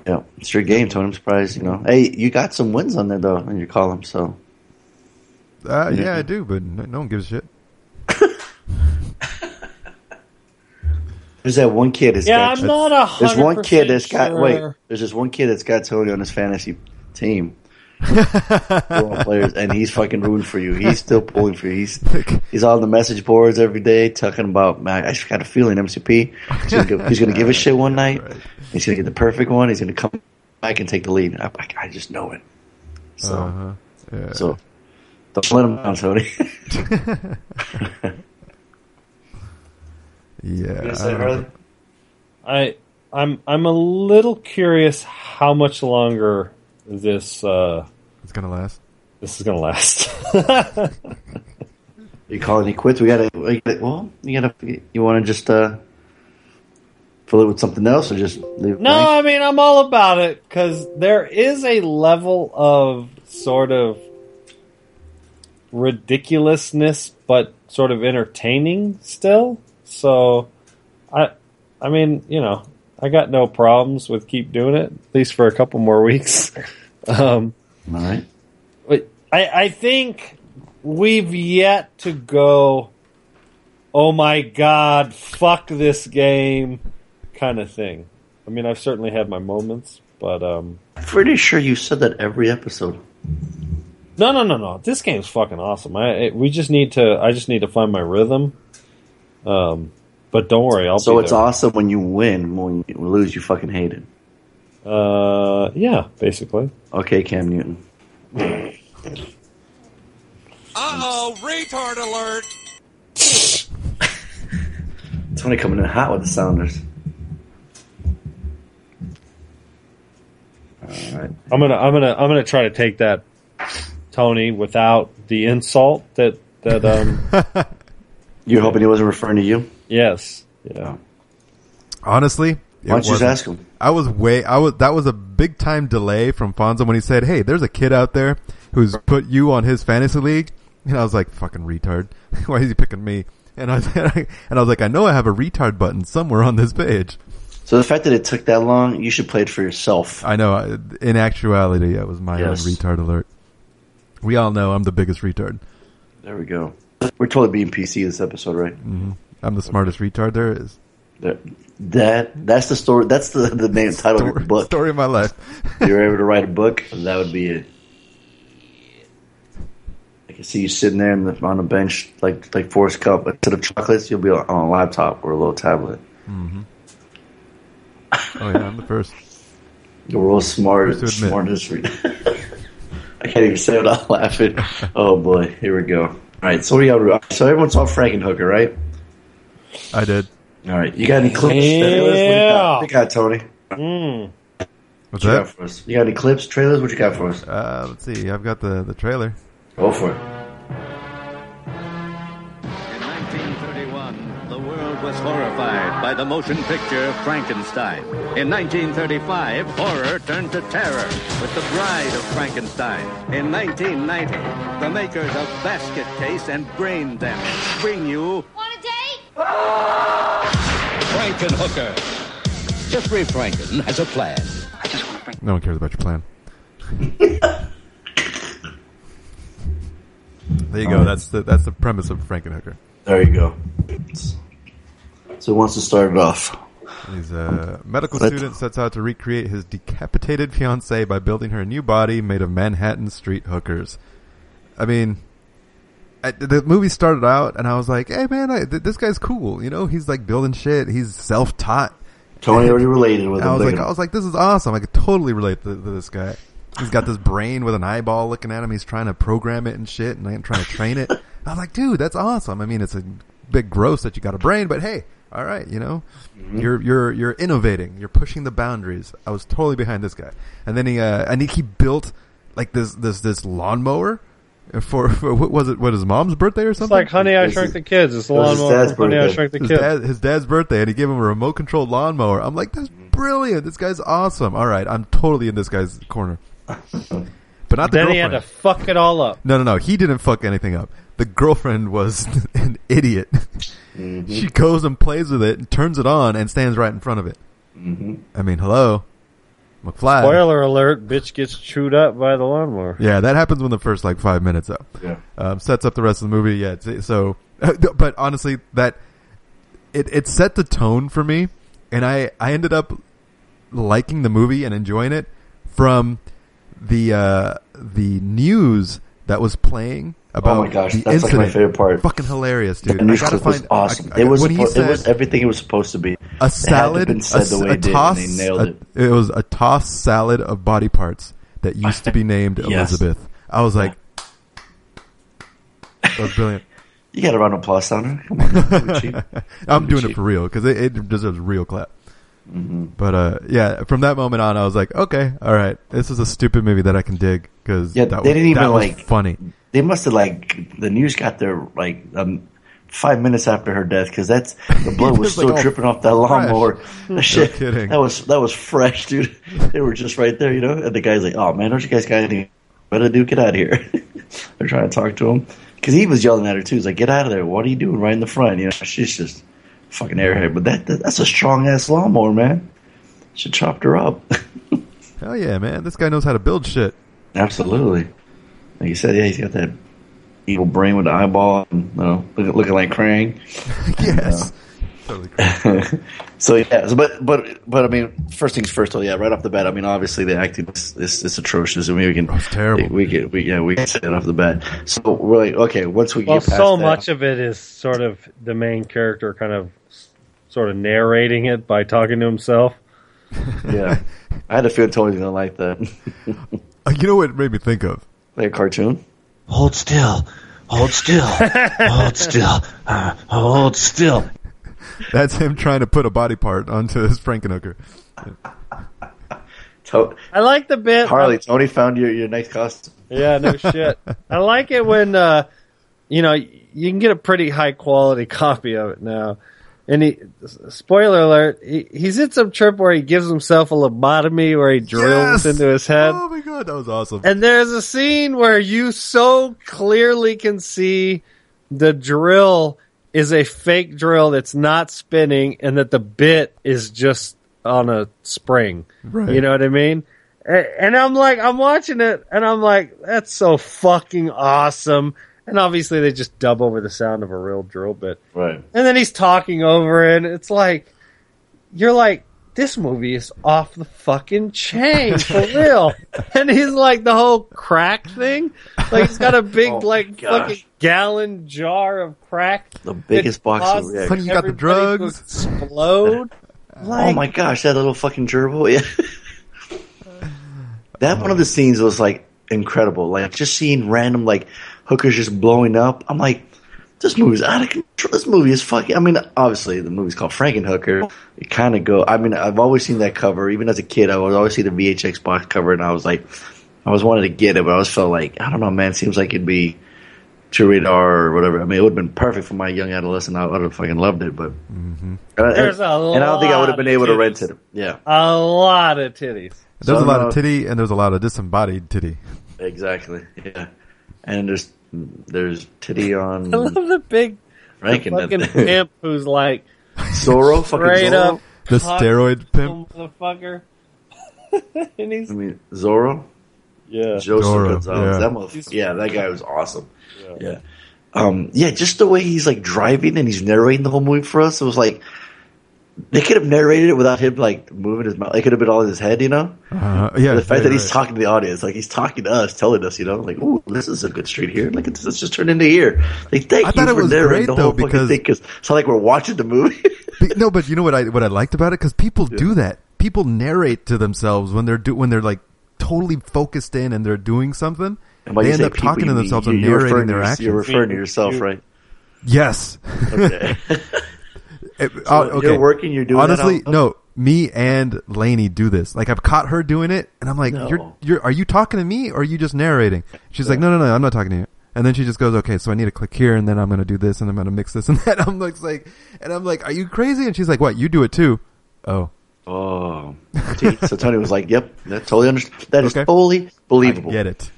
Yeah, it's your game, Tony. I'm surprised. You know, hey, you got some wins on there though in your column. So Uh, yeah, Yeah. I do, but no, no one gives a shit. there's that one kid that's yeah, got. I'm not a there's one kid that's sure. got. Wait, there's this one kid that's got Tony on his fantasy team. Football players, and he's fucking rooting for you. He's still pulling for you. He's he's on the message boards every day talking about. Man, I just got a feeling MCP. He's gonna, give, he's gonna give a shit one night. Right. He's gonna get the perfect one. He's gonna come back and take the lead. I, I, I just know it. So Uh-huh. Yeah. so don't let him down, Tony. yeah. You I say don't Harley? know. I I'm I'm a little curious how much longer this uh, It's gonna last. this is gonna last. You calling it quits? We gotta. we gotta- Well, you gotta. You want to just uh, fill it with something else, or just leave it no, blank? I mean I'm all about it because there is a level of sort of ridiculousness, but sort of entertaining still. So, I, I mean, you know, I got no problems with keep doing it at least for a couple more weeks. um, All right. But I, I think we've yet to go, oh my god, fuck this game kind of thing. I mean, I've certainly had my moments, but um, Pretty sure you said that every episode. no, no, no, no. This game's fucking awesome. I it, we just need to. I just need to find my rhythm. Um, but don't worry, I'll. So be it's there. awesome when you win. When you lose, you fucking hate it. Uh, yeah, basically. Okay, Cam Newton. Uh-oh, retard alert! Tony coming in hot with the Sounders. All right. I'm gonna, I'm gonna, I'm gonna try to take that, Tony, without the insult that that um. You're hoping he wasn't referring to you? Yes. Yeah. Um, honestly, Why don't you just ask him? I was way. I was. That was a big time delay from Fonzo when he said, "Hey, there's a kid out there who's put you on his fantasy league," and I was like, "Fucking retard! Why is he picking me?" And I and I was like, "I know I have a retard button somewhere on this page." So the fact that it took that long, you should play it for yourself. I know. In actuality, it was my Yes. own retard alert. We all know I'm the biggest retard. There we go. We're totally being PC this episode, right? Mm-hmm. I'm the smartest retard there is. That, that that's the story. That's the the name title of your book. story of my life. If you're able to write a book, that would be it. I can see you sitting there the, on a bench, like like Forrest Gump. Instead of chocolates, you'll be on on a laptop or a little tablet. Mm-hmm. Oh yeah, I'm the first. The world's smart, First to admit. smartest. Re- I can't even say it without laughing. Oh boy, here we go. All right, so we got. So everyone saw Frankenhooker, right? I did. All right, you got any clips? trailers? What you got? What you got, Tony? Mm. What's you got that? for us? You got any clips, trailers? What you got for us? Uh, let's see. I've got the the trailer. Go for it. In 1931, the world was horrified by the motion picture Frankenstein. In 1935, horror turned to terror with The Bride of Frankenstein. In 1990, the makers of Basket Case and Brain Damage bring you Want a date? Frankenhooker. Jeffrey Franken has a plan. No one cares about your plan. there you go. That's the that's the premise of Frankenhooker. There you go. So who wants to start it off? He's a medical Let's- student sets out to recreate his decapitated fiancee by building her a new body made of Manhattan street hookers. I mean, I, the movie started out and I was like, "Hey man, I, th- this guy's cool. You know, he's like building shit. He's self-taught." Tony already related with I him. was Look like. I was like, this is awesome. I could totally relate to, to this guy. He's got this brain with an eyeball looking at him. He's trying to program it and shit, and I'm trying to train it. I was like, dude, that's awesome. I mean, it's a big gross that you got a brain, but hey, all right, you know, you're you're you're innovating. You're pushing the boundaries. I was totally behind this guy, and then he uh, and he, he built like this this this lawnmower for, for what was it? What his mom's birthday or something? It's like Honey, I It's Shrunk his- the Kids. It's the it was his dad's from Honey, I birthday. Shrunk the his Kids. dad, his dad's birthday, and he gave him a remote controlled lawnmower. I'm like, that's mm-hmm. brilliant. This guy's awesome. All right, I'm totally in this guy's corner. But not the Then he had to fuck it all up. no, no, no. He didn't fuck anything up. The girlfriend was an idiot. Mm-hmm. She goes and plays with it and turns it on and stands right in front of it. Mm-hmm. I mean, hello, McFly. Spoiler alert: bitch gets chewed up by the lawnmower. Yeah, that happens when the first like five minutes up. Yeah. Um, sets up the rest of the movie. Yeah. So, but honestly, that it it set the tone for me, and I I ended up liking the movie and enjoying it from the uh, the news that was playing about Oh my gosh, the that's like my favorite part. Fucking hilarious, dude. The news I gotta clip was find awesome. I- I- it was when he suppo- said it was everything it was supposed to be. a It had to salad, have been said a, the way a it did, toss, and they nailed a- it. it was a tossed salad of body parts that used to be named Yes. Elizabeth. I was like, that was brilliant. You got a round of applause, Sounder. Come on, don't cheap. I'm be doing it for real because it, it deserves a real clap. But uh, yeah, from that moment on, I was like, okay, all right, this is a stupid movie that I can dig because Yeah, that they was, didn't even, that like- funny. They must have like the news got there like um, five minutes after her death because that's the blood was was, still all dripping off that fresh. lawnmower. That shit, kidding. that was that was fresh, dude. They were just right there, you know. And the guy's like, "Oh man, don't you guys got anything better to do? Get out of here." They're trying to talk to him because he was yelling at her too. He's like, "Get out of there! What are you doing right in the front?" You know, she's just fucking airhead. But that, that that's a strong ass lawnmower, man. Should chopped her up. Hell yeah, man! This guy knows how to build shit. Absolutely. Like you said, yeah, he's got that evil brain with the eyeball, and, you know, looking, looking like Krang. yes, totally. So yeah, so, but but but I mean, first things first. though, yeah, right off the bat. I mean, obviously the acting is is, is atrocious. I mean, we can. it's terrible. We get we yeah we can say it off the bat. So we're like, okay, once we Well, get past that, a so that, much of it is sort of the main character kind of sort of narrating it by talking to himself. yeah, I had a feeling Tony's gonna like that. Uh, you know what it made me think of? Like a cartoon. Hold still. Hold still. Hold still. Uh, hold still. That's him trying to put a body part onto his Frankenhooker. To- I like the bit. Harley, Tony found your your next costume. Yeah, no shit. I like it when uh, you know you can get a pretty high quality copy of it now. And he, spoiler alert, he, he's in some trip where he gives himself a lobotomy where he drills Yes! into his head. Oh my god, that was awesome. And there's a scene where you so clearly can see the drill is a fake drill that's not spinning and that the bit is just on a spring. Right. You know what I mean? And I'm like, I'm watching it and I'm like, that's so fucking awesome. And obviously they just dub over the sound of a real drill bit. Right. And then he's talking over it. and It's like, you're like, this movie is off the fucking chain for real. and he's like the whole crack thing. Like he's got a big Oh like gosh. fucking gallon jar of crack. The biggest box of causes you got the drugs. Explode. Like, oh my gosh, that little fucking gerbil. Yeah. that one of the scenes was like incredible. Like just seeing random like hookers just blowing up. I'm like, this movie's out of control. This movie is fucking. I mean, obviously the movie's called Frankenhooker. It kind of go. I mean, I've always seen that cover. Even as a kid, I would always see the VHS box cover, and I was like, I was wanted to get it, but I always felt like I don't know, man. It seems like it'd be to read R or whatever. I mean, it would have been perfect for my young adolescent. I would have fucking loved it, but and, I- There's a and I don't think I would have been able to rent it. Yeah, a lot of titties. There's So, a lot uh, of titty and there's a lot of disembodied titty. exactly. Yeah, and there's there's titty on I love the big Rankin. fucking pimp who's like Zorro, fucking straight Zorro. up The steroid pimp. motherfucker. and he's I mean, Zorro, yeah. Joseph Zorro, Gonzalez. yeah. That motherfucker. Yeah, that guy was awesome. Yeah. Um, yeah, just the way he's like driving and he's narrating the whole movie for us. It was like they could have narrated it without him like moving his mouth. It could have been all in his head, you know. Uh, yeah, the fact right, that he's right. talking to the audience, like he's talking to us, telling us, you know, like, "Ooh, this is a good street here. Look at this. Let's just turn into here." Like, thank I you thought it for was narrating great, the though, whole fucking because- thing because it's not like we're watching the movie. Be- no, but you know what I what I liked about it because people do that. People narrate to themselves when they're do when they're like totally focused in and they're doing something. And They end up people, talking to you mean- themselves and narrating their your- actions. You're referring to yourself, You- right? yes. Okay. It- So uh, okay. You're working. You're doing. Honestly, no. Me and Lainey do this. Like I've caught her doing it, and I'm like, No. "You're, you're, are you talking to me or are you just narrating?" She's like, "No, no, no, I'm not talking to you." And then she just goes, "Okay, so I need to click here, and then I'm gonna do this, and I'm gonna mix this and that." I'm like, like, and I'm like, "Are you crazy?" And she's like, "What? You do it too?" Oh, Oh, so Tony was like, "Yep, that totally understand. That is Okay. totally believable." I get it.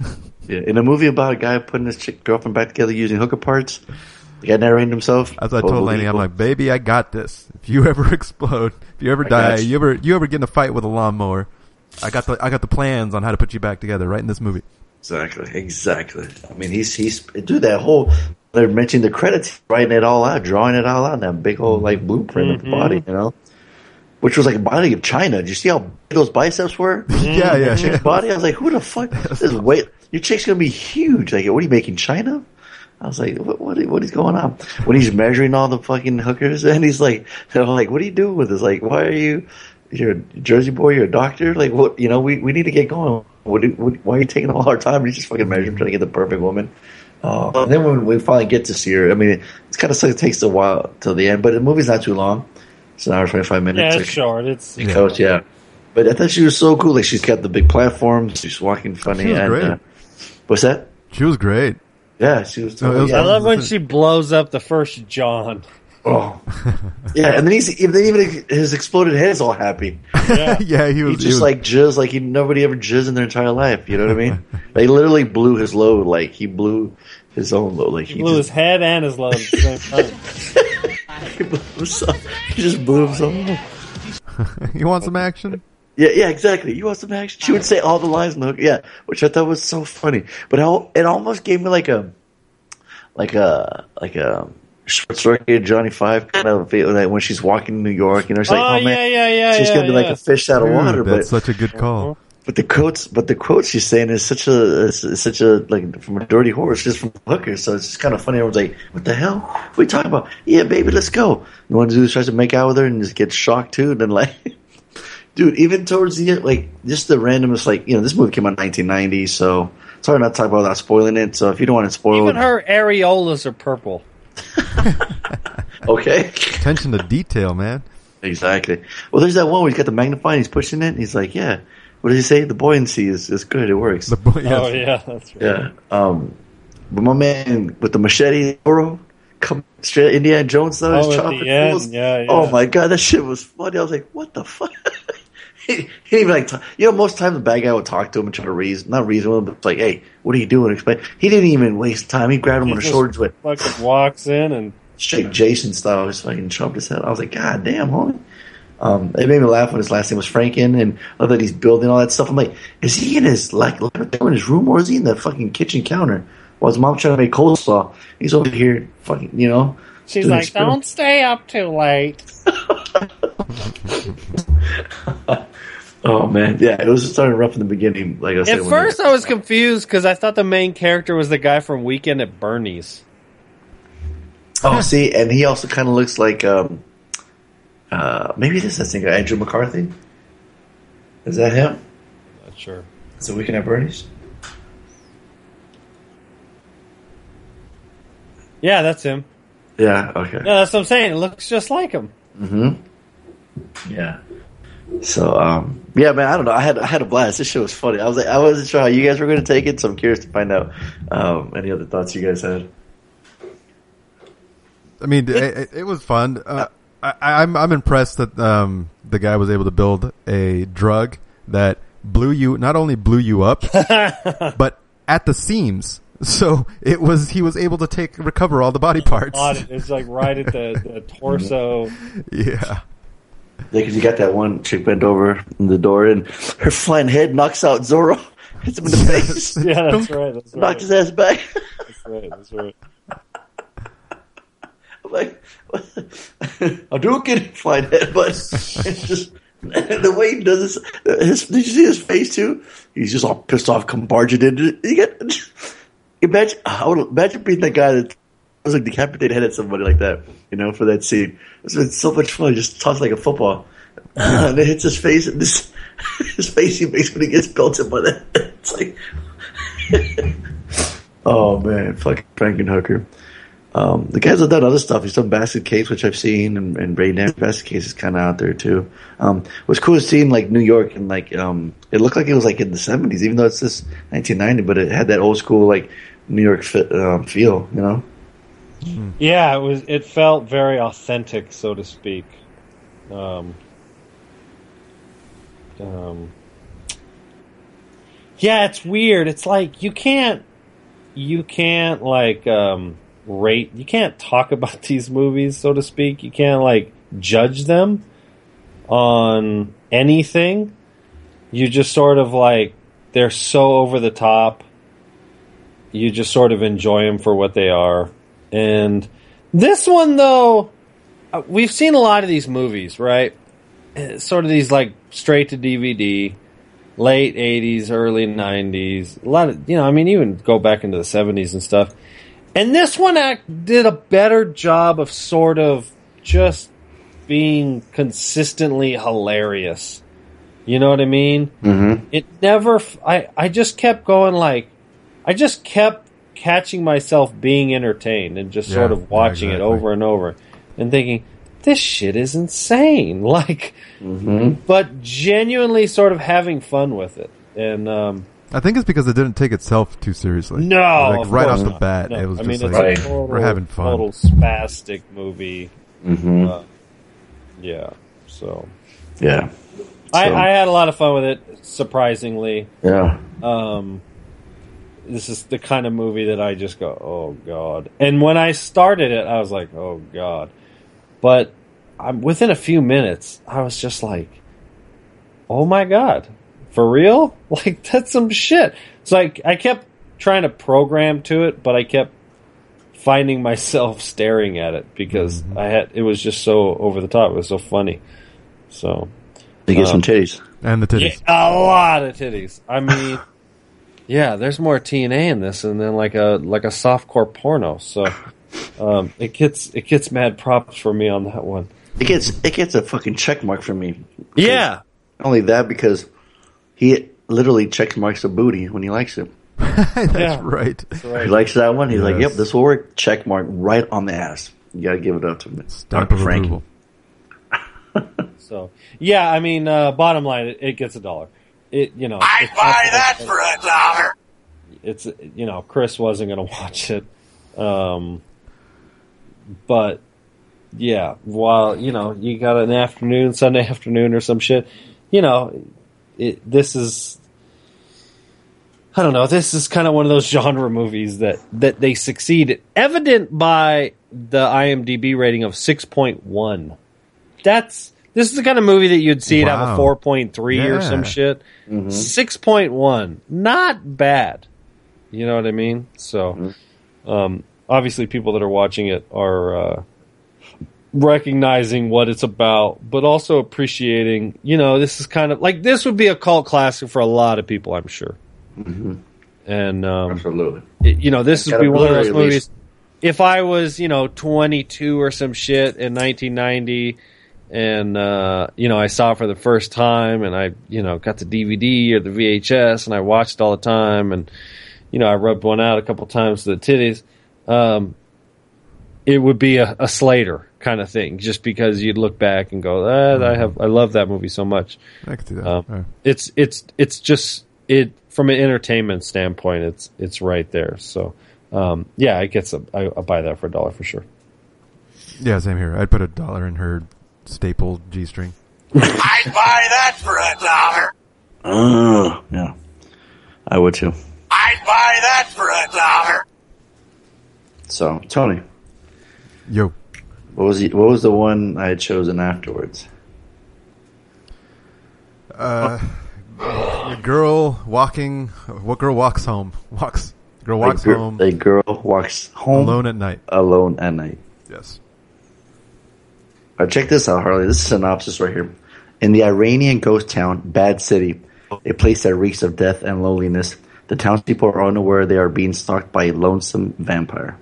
Yeah, in a movie about a guy putting his chick girlfriend back together using hooker parts, the guy narrating himself. As I told totally Lainey, I'm like, "Baby, I got this. If you ever explode, if you ever I die, you. you ever, you ever get in a fight with a lawnmower, I got the, I got the plans on how to put you back together right in this movie." exactly, exactly. I mean, he's he's dude. That whole they're mentioning the credits, writing it all out, drawing it all out, in that big old like blueprint of the mm-hmm. body, you know, which was like a body of China. Did you see how big those biceps were? yeah, yeah, chick's yeah. body. I was like, who the fuck? This is way your chick's gonna be huge. Like, what are you making China? I was like, what, what, what is going on? When he's measuring all the fucking hookers, and he's like, they're like, what are you doing with this? Like, why are you? You're a Jersey boy. You're a doctor. Like, what? You know, we, we need to get going. What, what? Why are you taking all our time? And he's just fucking measuring, trying to get the perfect woman. Uh, and then when we finally get to see her, I mean, it's kind of like it takes a while till the end, but the movie's not too long. It's an hour twenty five minutes. Yeah, Like, it's short. It's the coach, yeah. But I thought she was so cool. Like she's got the big platforms. She's walking funny. She was and, great. Uh, what's that? She was great. Yeah, she was. No, it was- I love when she blows up the first John. Oh, yeah, and then he's then even his exploded head is all happy. Yeah. yeah, he was He he just was- like jizz like he nobody ever jizzed in their entire life. You know what I mean? they literally blew his load. Like he blew his own load. Like he, He blew his head and his load at the same time. he blew himself. He just blew himself. you want some action? Yeah, yeah, exactly. You want some action? She would say all the lines in the hook. Yeah, which I thought was so funny. But how it almost gave me like a, like a, like a short circuit Johnny Five kind of feel like when she's walking in New York. You know, she's like, Oh, oh, man, yeah, yeah, yeah, she's yeah, gonna be like a fish out of Dude, water. that's But such a good call. but the quotes, but the quotes she's saying is such a, is such a like from a dirty horse, just from Hooker. So it's just kind of funny. Everyone's like, "What the hell? What are you talking about? Yeah, baby, let's go." The one dude tries to make out with her and just gets shocked too, and then like. Dude, even towards the end, like just the randomness, like you know, this movie came out in 1990, so it's hard not to talk about without spoiling it. So if you don't want to spoil Even it, her areolas are purple. okay, Attention to detail, man. exactly. Well, there's that one where he's got the magnifying, he's pushing it, and he's like, "Yeah, what did he say? The buoyancy is, is good, it works." The boy, yes. Oh yeah, that's right. Yeah. Um, but my man with the machete, Toro, come straight Indiana Jones style, Oh, at chopping the end, fools. yeah, yeah. Oh my god, that shit was funny. I was like, what the fuck? he, he didn't even like, talk. you know, most times the bad guy would talk to him and try to reason, not reason with him, but it's like, hey, what are you doing? Explain. He didn't even waste time. He grabbed him He on the shoulders with Fucking walks in and straight Jason style, just fucking chopped his head. I was like, god damn, homie. Um, it made me laugh when his last name was Franken, and I love that he's building all that stuff. I'm like, is he in his like in his room, or is he in the fucking kitchen counter? While his mom trying to make coleslaw, he's over here, fucking, you know. she's like, "Don't stay up too late." Oh man, yeah, it was starting rough in the beginning. Like I said, At first, I was confused because I thought the main character was the guy from Weekend at Bernie's. oh, see, and he also kind of looks like, um, uh, maybe this is that guy, Andrew McCarthy. Is that him? Not sure. So we can have Bernie's. Yeah, that's him. Yeah. Okay. Yeah, that's what I'm saying. It looks just like him. Mm-hmm. Yeah. So, um, yeah, man, I don't know. I had I had a blast. This shit was funny. I was like, I wasn't sure how you guys were going to take it, so I'm curious to find out um, any other thoughts you guys had. I mean, it, it, it was fun. Uh, I, I'm I'm impressed that um, the guy was able to build a drug that blew you not only blew you up, but at the seams. So it was he was able to take recover all the body parts. It's like right at the, the torso. Yeah, Yeah, because you got that one chick bent over in the door, and her flying head knocks out Zorro, hits him in the face, Yeah, that's right. That's right. knocks his ass back. That's right. That's right. I'm like, I'm doing it, flying head, but it's just the way he does this. His, did you see his face too? He's just all pissed off, in. You get imagine. I would imagine being that guy that was like decapitated head at somebody like that. You know, for that scene. It's been so much fun. Just tossed like a football, and it hits his face, and this his face he makes when he gets belted by that. It's like, oh man, fucking Frankenhooker. Um, the guys have done other stuff. He's done Basket Case, which I've seen, and, and Ray Dan Basket Case is kind of out there too. Um, what's cool is seeing like New York and like um, it looked like it was like in the seventies, even though it's this 1990, but it had that old school like New York fit, um, feel, you know. Yeah, it was. It felt very authentic, so to speak. Um, um, yeah, it's weird. It's like you can't, you can't like um, rate. You can't talk about these movies, so to speak. You can't like judge them on anything. You just sort of like they're so over the top. You just sort of enjoy them for what they are. And this one, though, uh, we've seen a lot of these movies, right? Uh, Sort of these like straight to DVD, late 80s, early 90s. A lot of, you know, I mean, even go back into the 70s and stuff. And this one act did a better job of sort of just being consistently hilarious. You know what I mean? Mm-hmm. it never I I just kept going like i just kept catching myself being entertained and just Yeah, sort of watching exactly. it over and over and thinking this shit is insane. Like, but genuinely sort of having fun with it. And um, I think it's because it didn't take itself too seriously. no, like of right course off the not. bat, No, it was I just mean, like it's a total, we're having fun. Total spastic movie. hmm Uh, yeah. So yeah. I, I had a lot of fun with it. Surprisingly, Yeah. um, this is the kind of movie that I just go, oh god. And when I started it, I was like, oh god. But I'm within a few minutes, I was just like, oh my god, for real? Like that's some shit. So like I kept trying to program to it, but I kept finding myself staring at it because I had it was just so over the top. It was so funny. So They get Um, some titties. And the titties. yeah, a lot of titties. I mean, yeah, there's more TNA in this, and then like a like a softcore porno. So um, it gets it gets mad props for me on that one. It gets it gets a fucking check mark from me. Yeah, Not only that, because he literally check marks a booty when he likes it. That's Yeah. right. He likes that one. He's like, "Yep, this will work." Check mark right on the ass. You gotta give it up to him. Stamp Dr. of Frank. so yeah, I mean, uh, bottom line, it, it gets a dollar. It you know, I'd buy that for a dollar. It's you know, Chris wasn't gonna watch it, um, but yeah, while you know you got an afternoon, Sunday afternoon or some shit, you know, it, this is. I don't know. This is kind of one of those genre movies that that they succeed. Evident by the IMDb rating of six point one. That's this is the kind of movie that you'd see it have a Wow. four point three or some shit. point six point one, not bad. You know what I mean? So, um, obviously, people that are watching it are uh, recognizing what it's about, but also appreciating. You know, this is kind of like this would be a cult classic for a lot of people, I'm sure. And um, Absolutely. it- you know, this would be one of those movies. least. If I was, you know, 22 or some shit in 1990, and uh, you know, I saw it for the first time, and I, you know, got the DVD or the VHS, and I watched it all the time, and you know, I rubbed one out a couple times to the titties. Um, it would be a, a Slater kind of thing, just because you'd look back and go, ah, I have, I love that movie so much I can see that. Um, it's it's it's just it from an entertainment standpoint it's it's right there so um yeah i get some I, i'll buy that for a dollar for sure Yeah, same here. I'd put a dollar in her staple G string. I'd buy that for a dollar. Oh, yeah. I would too. I'd buy that for a dollar. So, Tony, Yo. what was the, what was the one I had chosen afterwards? Uh, a girl walking. What girl walks home? Walks. Girl walks a, gir- home a girl walks home alone at night. alone at night. Yes. Uh, check this out, Harley. This is synopsis right here. In the Iranian ghost town, Bad City, a place that reeks of death and loneliness, the townspeople are unaware they are being stalked by a lonesome vampire.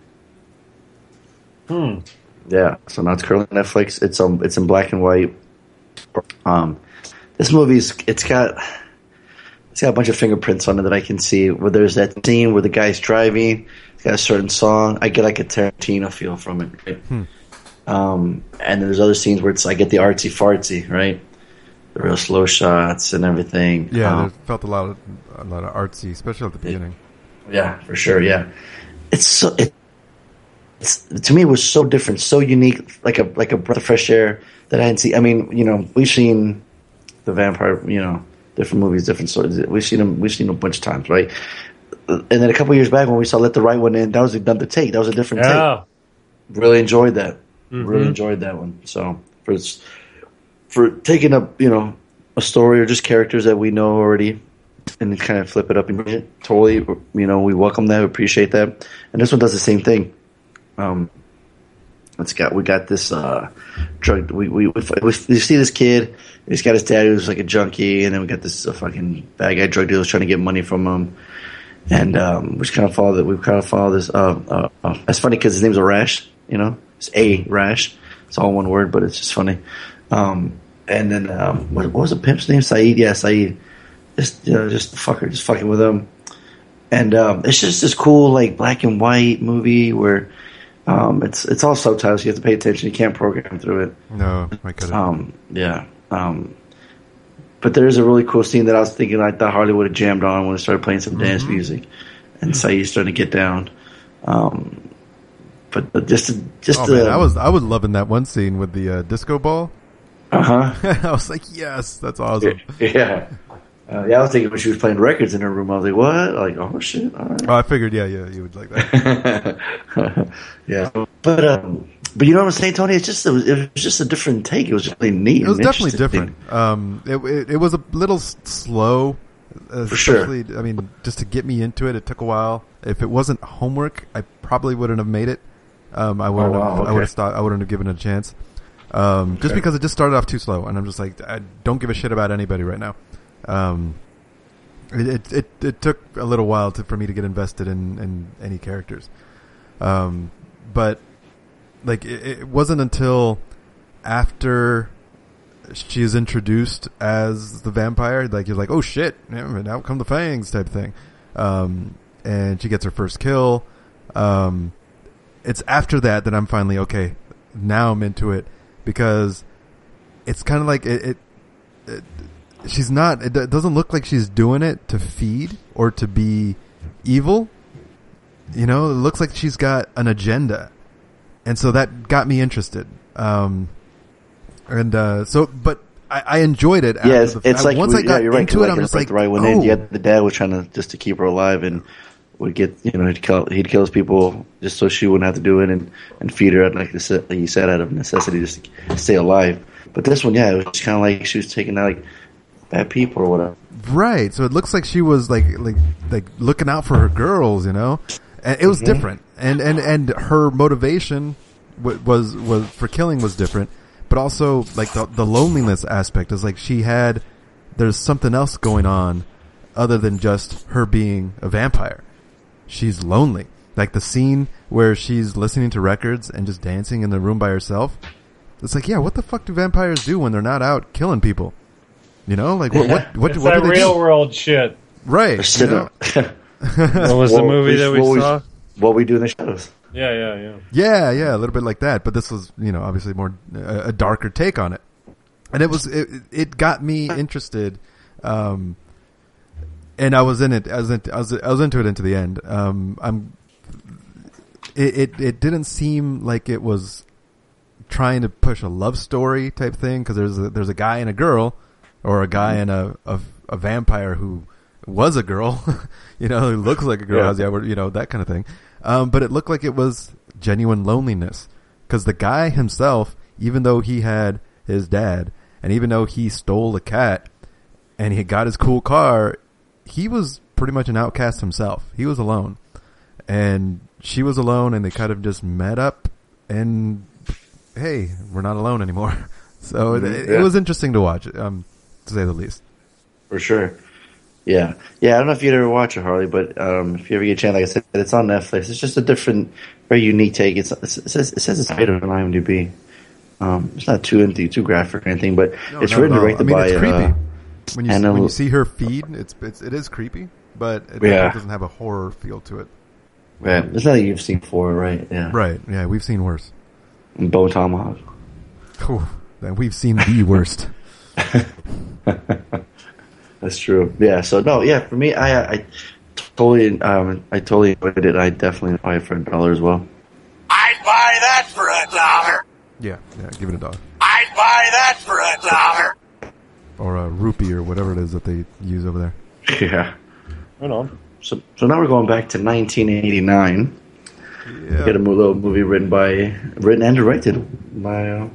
Hmm. Yeah. So now it's currently on Netflix. It's um, it's in black and white. Um, this movie's it's got it's got a bunch of fingerprints on it that I can see. Where there's that scene where the guy's driving, it's got a certain song. I get like a Tarantino feel from it. Right? Um, and there's other scenes where it's I get the artsy fartsy, right? The real slow shots and everything. Yeah, Um, there felt a lot of a lot of artsy, especially at the beginning. yeah, for sure. Yeah, it's so it, it's to me it was so different, so unique, like a like a breath of fresh air that I hadn't seen. I mean, you know, we've seen the vampire, you know, different movies, different stories. We've seen them, we've seen them a bunch of times, right? And then a couple years back when we saw Let the Right One In, that was another take. That was a different take. really enjoyed that. Really enjoyed that one. So for for taking up you know a story or just characters that we know already and kind of flip it up and it, totally you know we welcome that, we appreciate that. And this one does the same thing. Um, it's got we got this uh drug. We we, we we see this kid. He's got his dad who's like a junkie, and then we got this uh, fucking bad guy drug dealer trying to get money from him and um, we just kind of follow that. We kind of follow this. Uh, uh, uh, funny because his name's Arash. You know, it's a Rash. It's all one word, but it's just funny. Um, and then um, what, what was the pimp's name? Saeed. Yeah, Saeed. Just you know, just fucker, just fucking with him. And um, it's just this cool like black and white movie where Um, it's it's all subtitles. You have to pay attention. You can't program through it. No, I couldn't. Um, yeah. Um, but there is a really cool scene that I was thinking I thought Harley would have jammed on when it started playing some dance Mm-hmm. music, and Saeed's starting to get down. Um, but, just to, just oh to, man, I was I was loving that one scene with the uh, disco ball. uh huh. I was like, yes, that's awesome. yeah. Uh, yeah, I was thinking when she was playing records in her room, I was like, "What?" Like, "Oh shit!" All right. Oh, I figured, yeah, yeah, you would like that. yeah, but um, but you know what I'm saying, Tony? It's just it was, it was just a different take. It was really neat. It was definitely different. Um, it, it, it was a little slow, uh, For sure. I mean, just to get me into it, it took a while. If it wasn't homework, I probably wouldn't have made it. Um, I wouldn't. Oh, wow, have, I would have. Thought, I wouldn't have given it a chance. Um, just Okay. because it just started off too slow, and I'm just like, I don't give a shit about anybody right now. Um, it, it it it took a little while to, for me to get invested in in any characters. Um, but like it, it wasn't until after she is introduced as the vampire, like you're like, oh shit, and out come the fangs type thing. Um, and she gets her first kill. Um, it's after that that I'm finally okay. Now I'm into it because it's kind of like it, it, it. She's not. It, do- doesn't look like she's doing it to feed or to be evil. You know, it looks like she's got an agenda, and so that got me interested. Um, and uh, so, but I, I enjoyed it. Yeah, after it's, the- it's like once I yeah, got you're right. into it, like I'm just like, right when oh, in, yeah, the dad was trying to just to keep her alive and would get you know he'd kill he'd kill his people just so she wouldn't have to do it and and feed her like this like you said out of necessity just to stay alive. But this one, yeah, it was kind of like she was taking out like bad people or whatever. Right. So it looks like she was like like like looking out for her girls, you know. And it was Mhm. different, and and and her motivation wa- was was for killing was different, but also like the the loneliness aspect is like she had there's something else going on other than just her being a vampire. She's lonely. Like the scene where she's listening to records and just dancing in the room by herself. It's like, yeah, what the fuck do vampires do when they're not out killing people? You know, like what what what, it's what that do they real do? world shit. Right. Or You know? up. What was the What movie that we what saw? What we do in the shadows. Yeah, yeah, yeah. Yeah, yeah, a little bit like that. But this was, you know, obviously more a, a darker take on it, and it was it, it got me interested, um, and I was in it. I was into, I was I was into it into the end. Um, I'm. It, it it didn't seem like it was trying to push a love story type thing because there's a, there's a guy and a girl, or a guy and a, a a vampire who was a girl, you know, who looks like a girl, Yeah. you know, that kind of thing. Um, but it looked like it was genuine loneliness because the guy himself, even though he had his dad, and even though he stole the cat, and he got his cool car, he was pretty much an outcast himself. He was alone, and she was alone, and they kind of just met up, and hey, we're not alone anymore. So it, Mhm, it, was interesting to watch, um, to say the least. For sure. Yeah. Yeah, I don't know if you'd ever watch it, Harley, but um, if you ever get a chance, like I said, it's on Netflix. It's just a different, very unique take. It's, it, says, it says it's rated on IMDb. Um, it's not too too graphic or anything, but No, it's written all. directed I mean, by. it's creepy. Uh, when you Anna- when you see her feed, it's, it's it is creepy, but it, Yeah. it doesn't have a horror feel to it. yeah, it's nothing you've seen before, right? Yeah. Right? Yeah, we've seen worse. And Bone Tomahawk. Whew, then we've seen the worst. That's true. Yeah. So no, yeah. For me, I, I totally, um, I totally enjoyed it. I definitely buy it for a dollar as well. I'd buy that for a dollar. Yeah, yeah. Give it a dollar. I'd buy that for a dollar. Or a rupee or whatever it is that they use over there. Yeah. Right on. So, so now we're going back to 1989. We Yeah. got a mo- little movie written by, written and directed by, uh,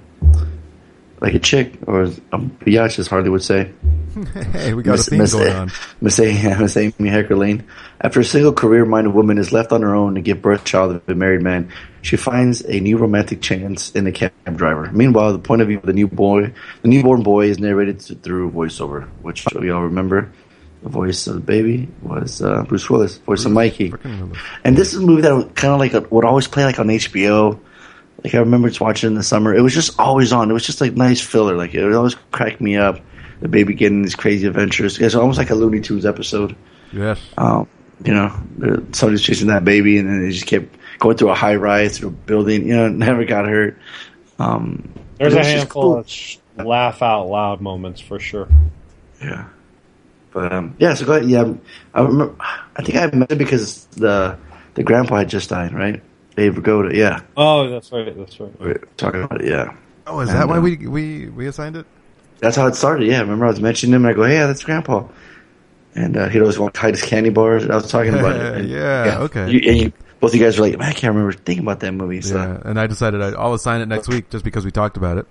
like a chick, or a biatch, as Harley would say. hey, we got Miss- a theme Miss- going on. Miss, A- Miss Amy Heckerling. After a single career-minded woman is left on her own to give birth to a child of a married man, she finds a new romantic chance in a cab driver. Meanwhile, the point of view of the new boy, the newborn boy, is narrated through voiceover, which we all remember. The voice of the baby was uh, Bruce Willis, voice of Mikey. And this is a movie that kind of like a, would always play like on HBO. Like I remember just watching it in the summer. It was just always on. It was just like nice filler. Like it would always crack me up. The baby getting these crazy adventures. It's almost like a Looney Tunes episode. Yes. Um, you know, somebody's chasing that baby, and then they just kept going through a high rise, through a building. You know, never got hurt. Um, There's a handful cool. of sh- laugh out loud moments for sure. Yeah. But um, yeah, so go ahead. Yeah, I remember. I think I met it because the the grandpa had just died, right? Abe Vigoda. Yeah, Oh, that's right. That's right. we were talking about it. Yeah, Oh, is And, that why uh, we we we assigned it? that's how it started. Yeah, remember I was mentioning him, and I go, "Hey, yeah, that's grandpa," and uh, he'd always want to hide his candy bars. And I was talking about it. And, Yeah, okay. You, and you, both of you guys were like, "Man, I can't remember thinking about that movie." So Yeah, and I decided I'd, I'll assign it next week just because we talked about it.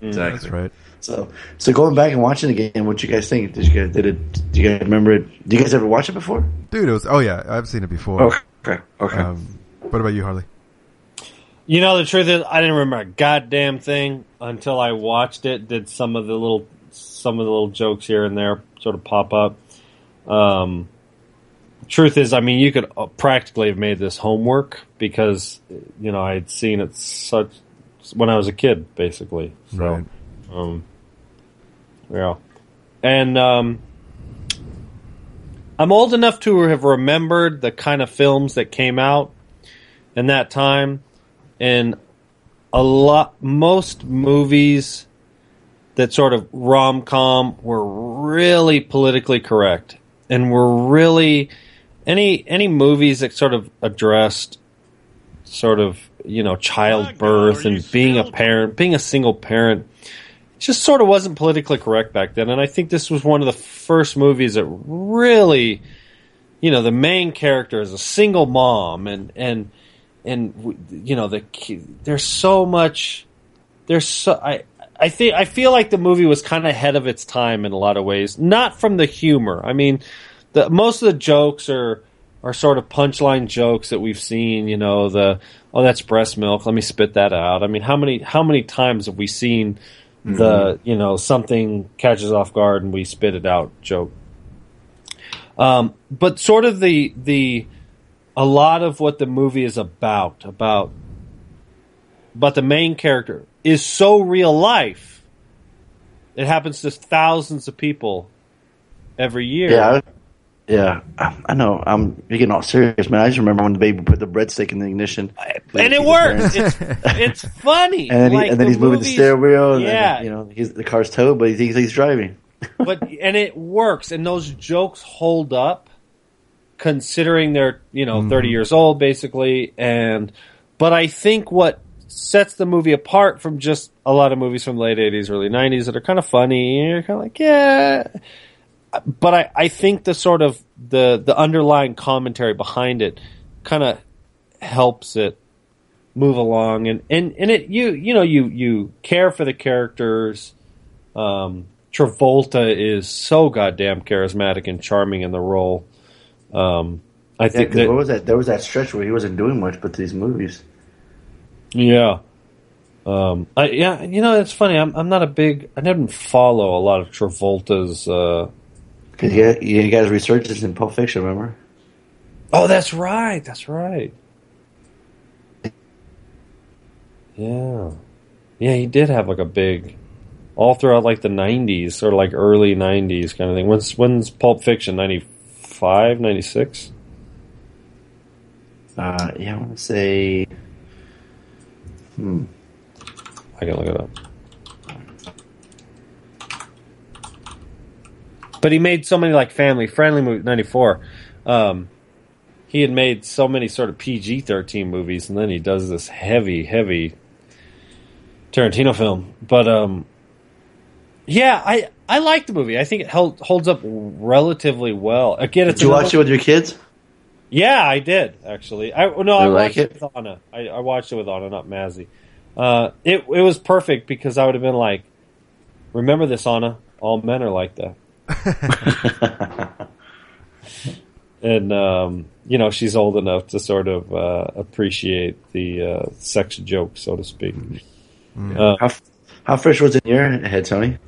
exactly. That's right. So, so going back and watching the game, what you guys think? Did you guys did it? Do you guys remember it? Do you guys ever watch it before? Dude, it was. Oh yeah, I've seen it before. Okay, okay. Um, what about you, Harley? You know, the truth is, I didn't remember a goddamn thing until I watched it. Did some of the little, some of the little jokes here and there sort of pop up. Um, truth is, I mean, you could uh, practically have made this homework because you know I had seen it such when I was a kid, basically. So, Right. um, yeah, and um, I'm old enough to have remembered the kind of films that came out in that time, and a lot, most movies that sort of rom com were really politically correct, and were really any any movies that sort of addressed sort of you know childbirth and being a parent, being a single parent just sort of wasn't politically correct back then. And I think this was one of the first movies that really, you know, the main character is a single mom, and and and you know the there's so much. There's so I. I think I feel like the movie was kind of ahead of its time in a lot of ways. Not from the humor. I mean, the most of the jokes are are sort of punchline jokes that we've seen. You know, the oh that's breast milk. Let me spit that out. I mean, how many how many times have we seen the you know something catches off guard and we spit it out joke? Um, but sort of the the a lot of what the movie is about about but the main character is so real life. It happens to thousands of people every year. Yeah, yeah, I, I know. I'm you're getting all serious, man. I just remember when the baby put the breadstick in the ignition, and it works. It's, it's funny. and then, he, Like, and then the he's moving the steering wheel. Yeah, then, you know, he's, the car's towed, but he thinks he's driving. but and it works, and those jokes hold up, considering they're you know thirty years old basically. And but I think what sets the movie apart from just a lot of movies from the late eighties, early nineties that are kind of funny, and you're kind of like, yeah. But I, I think the sort of the the underlying commentary behind it kind of helps it move along and, and, and it you you know you you care for the characters um, Travolta is so goddamn charismatic and charming in the role. Um, I Yeah, think 'cause that, what was that? There was that stretch where he wasn't doing much but these movies. yeah. Um, I, yeah, you know, it's funny. I'm, I'm not a big, I didn't follow a lot of Travolta's, uh, Because you, you guys researched this in Pulp Fiction, remember? oh, that's right. That's right. Yeah. Yeah, he did have like a big, all throughout like the 90s, sort of like early 90s kind of thing. When's, when's Pulp Fiction? 95, 96? Uh, yeah, I want to say. Hmm. I can look it up. But he made so many like family friendly movies. Ninety four. Um, he had made so many sort of PG thirteen movies, and then he does this heavy, heavy Tarantino film. But um, yeah, I I like the movie. I think it held, holds up relatively well. Again, it's Did you watch it with your kids? yeah, I did actually. I no, I You like watched it? it? with Anna. I, I watched it with Anna, not Mazzy. Uh, it it was perfect because I would have been like, "Remember this, Anna? All men are like that." and um, you know, she's old enough to sort of uh, appreciate the uh, sex joke, so to speak. Uh, How, how fresh was it in your head, Tony?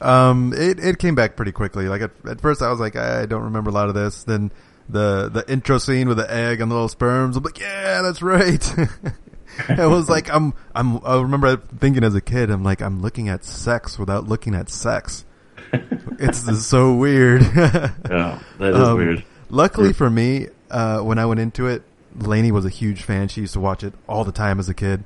Um, it it came back pretty quickly. Like at, at first, I was like, I don't remember a lot of this. Then the the intro scene with the egg and the little sperms. I'm like, yeah, that's right. it was like I'm I'm. I remember thinking as a kid, I'm like, I'm looking at sex without looking at sex. it's so weird. Yeah, that is Um, weird. Luckily for me, uh, when I went into it, Lainey was a huge fan. She used to watch it all the time as a kid.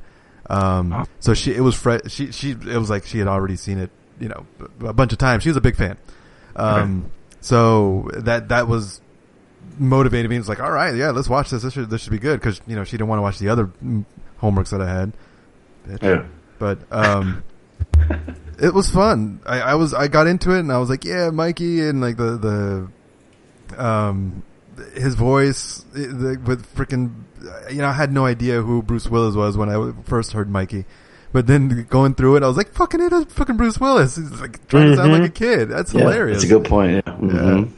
Um, so she, it was fre- she, she, it was like she had already seen it, you know, a bunch of times. She was a big fan. Um, so that, that was motivated me. It's like, all right, yeah, let's watch this. This should, this should be good. Cause, you know, she didn't want to watch the other homeworks that I had. Bitch. Yeah. But, um, it was fun. I, I was, I got into it and I was like, yeah, Mikey and like the, the, um, his voice eh, the, with freaking, you know, I had no idea who Bruce Willis was when I first heard Mikey. But then going through it, I was like, "Fucking it is fucking Bruce Willis." He's like trying to sound like a kid. That's Yeah, hilarious. That's a good point. Yeah. Mhm.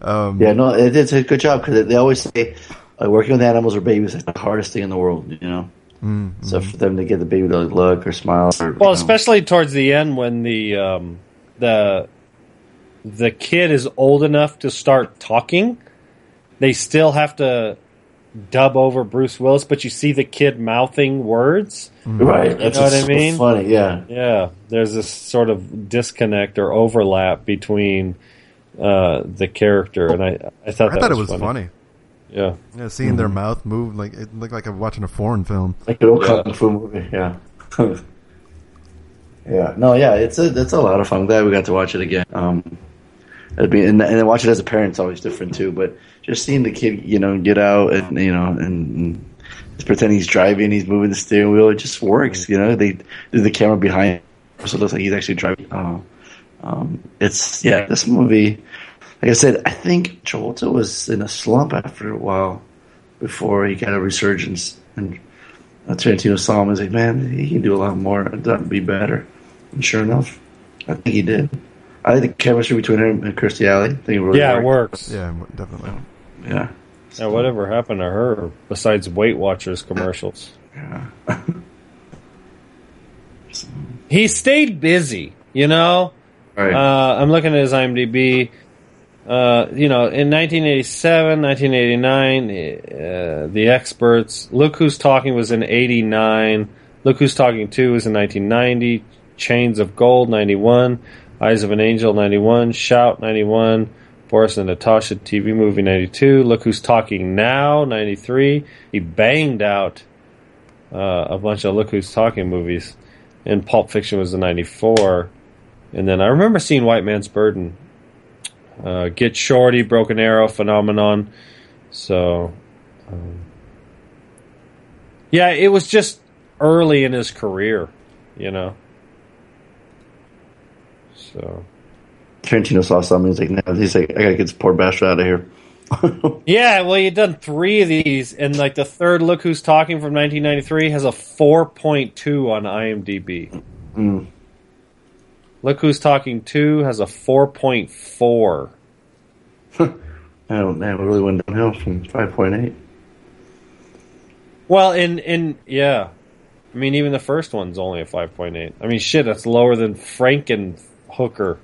Um, yeah, no, it, it's a good job because they always say uh, working with animals or babies is the hardest thing in the world. You know, Mm, so for them to get the baby to look or smile, or, Well, you know, especially towards the end when the um, the the kid is old enough to start talking, they still have to dub over Bruce Willis, but you see the kid mouthing words. right? You That's know what I mean? Funny, yeah. Yeah, there's this sort of disconnect or overlap between uh, the character, and I I thought I that thought it was was funny. Yeah, Yeah, seeing their mouth move like it looked like I'm watching a foreign film. Like an old Yeah. kung fu movie, yeah. yeah, no, yeah, it's a it's a lot of fun. I'm glad we got to watch it again. Um, it'd be and, and watch it as a parent's always different too. But just seeing the kid, you know, get out and you know and, and just pretend he's driving, he's moving the steering wheel. It just works, you know. They do the camera behind, him, so it looks like he's actually driving. Oh, um, it's yeah, this movie. Like I said, I think Travolta was in a slump after a while before he got a resurgence and uh, Tarantino saw him and said, "Man, he can do a lot more. That'd be better." And sure enough, I think he did. I think the chemistry between him and Kirstie Alley, I think it really yeah, it works. Yeah, definitely. Yeah, Now, whatever happened to her besides Weight Watchers commercials? Yeah. he stayed busy, you know. Right. Uh, I'm looking at his IMDb. Uh, you know, in 1987, 1989, uh, The Experts, Look Who's Talking was in 89, Look Who's Talking 2 was in 1990, Chains of Gold, 91, Eyes of an Angel, 91, Shout, 91, Boris and Natasha TV movie, 92, Look Who's Talking Now, 93. He banged out uh, a bunch of Look Who's Talking movies, and Pulp Fiction was the 94. And then I remember seeing White Man's Burden uh, Get Shorty, Broken Arrow, Phenomenon. So, um, yeah, it was just early in his career, you know. So, Tarantino saw something. He's like, "No," he's like, "I gotta get this poor bastard out of here." yeah, well, you've done three of these, and like the third Look Who's Talking from 1993 has a 4.2 on IMDb. Mm. Look Who's Talking 2 has a 4.4. I don't. It really went downhill from five point eight. Well, in in yeah, I mean even the first one's only a five point eight. I mean shit, that's lower than Frankenhooker.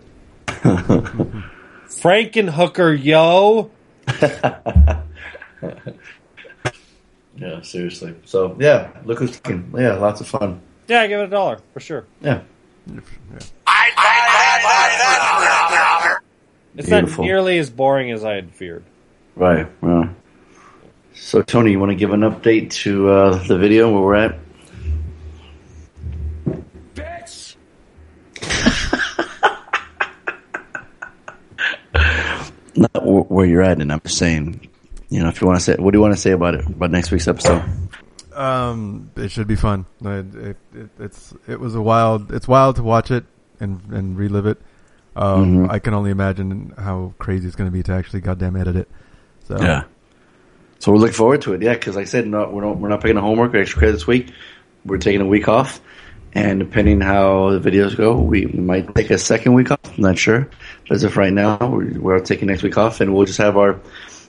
Frankenhooker, yo. Yeah, seriously. So yeah, look who's talking. Yeah, lots of fun. Yeah, give it a dollar for sure. Yeah, I'd buy that for a dollar. It's Beautiful. not nearly as boring as I had feared. right. Well, so Tony, you want to give an update to uh, the video where we're at? Not wh- where you're at, and I'm just saying, you know, if you want to say, what do you want to say about it about next week's episode? Um, it should be fun. It, it, it, it's it was a wild. It's wild to watch it and and relive it. Um, Mhm. I can only imagine how crazy it's going to be to actually goddamn edit it. So Yeah. So we're looking forward to it. Yeah, because like I said, no, we're not we're not picking a homework or extra credit this week. We're taking a week off, and depending how the videos go, we might take a second week off. I'm not sure. But as of right now, we're, we're taking next week off, and we'll just have our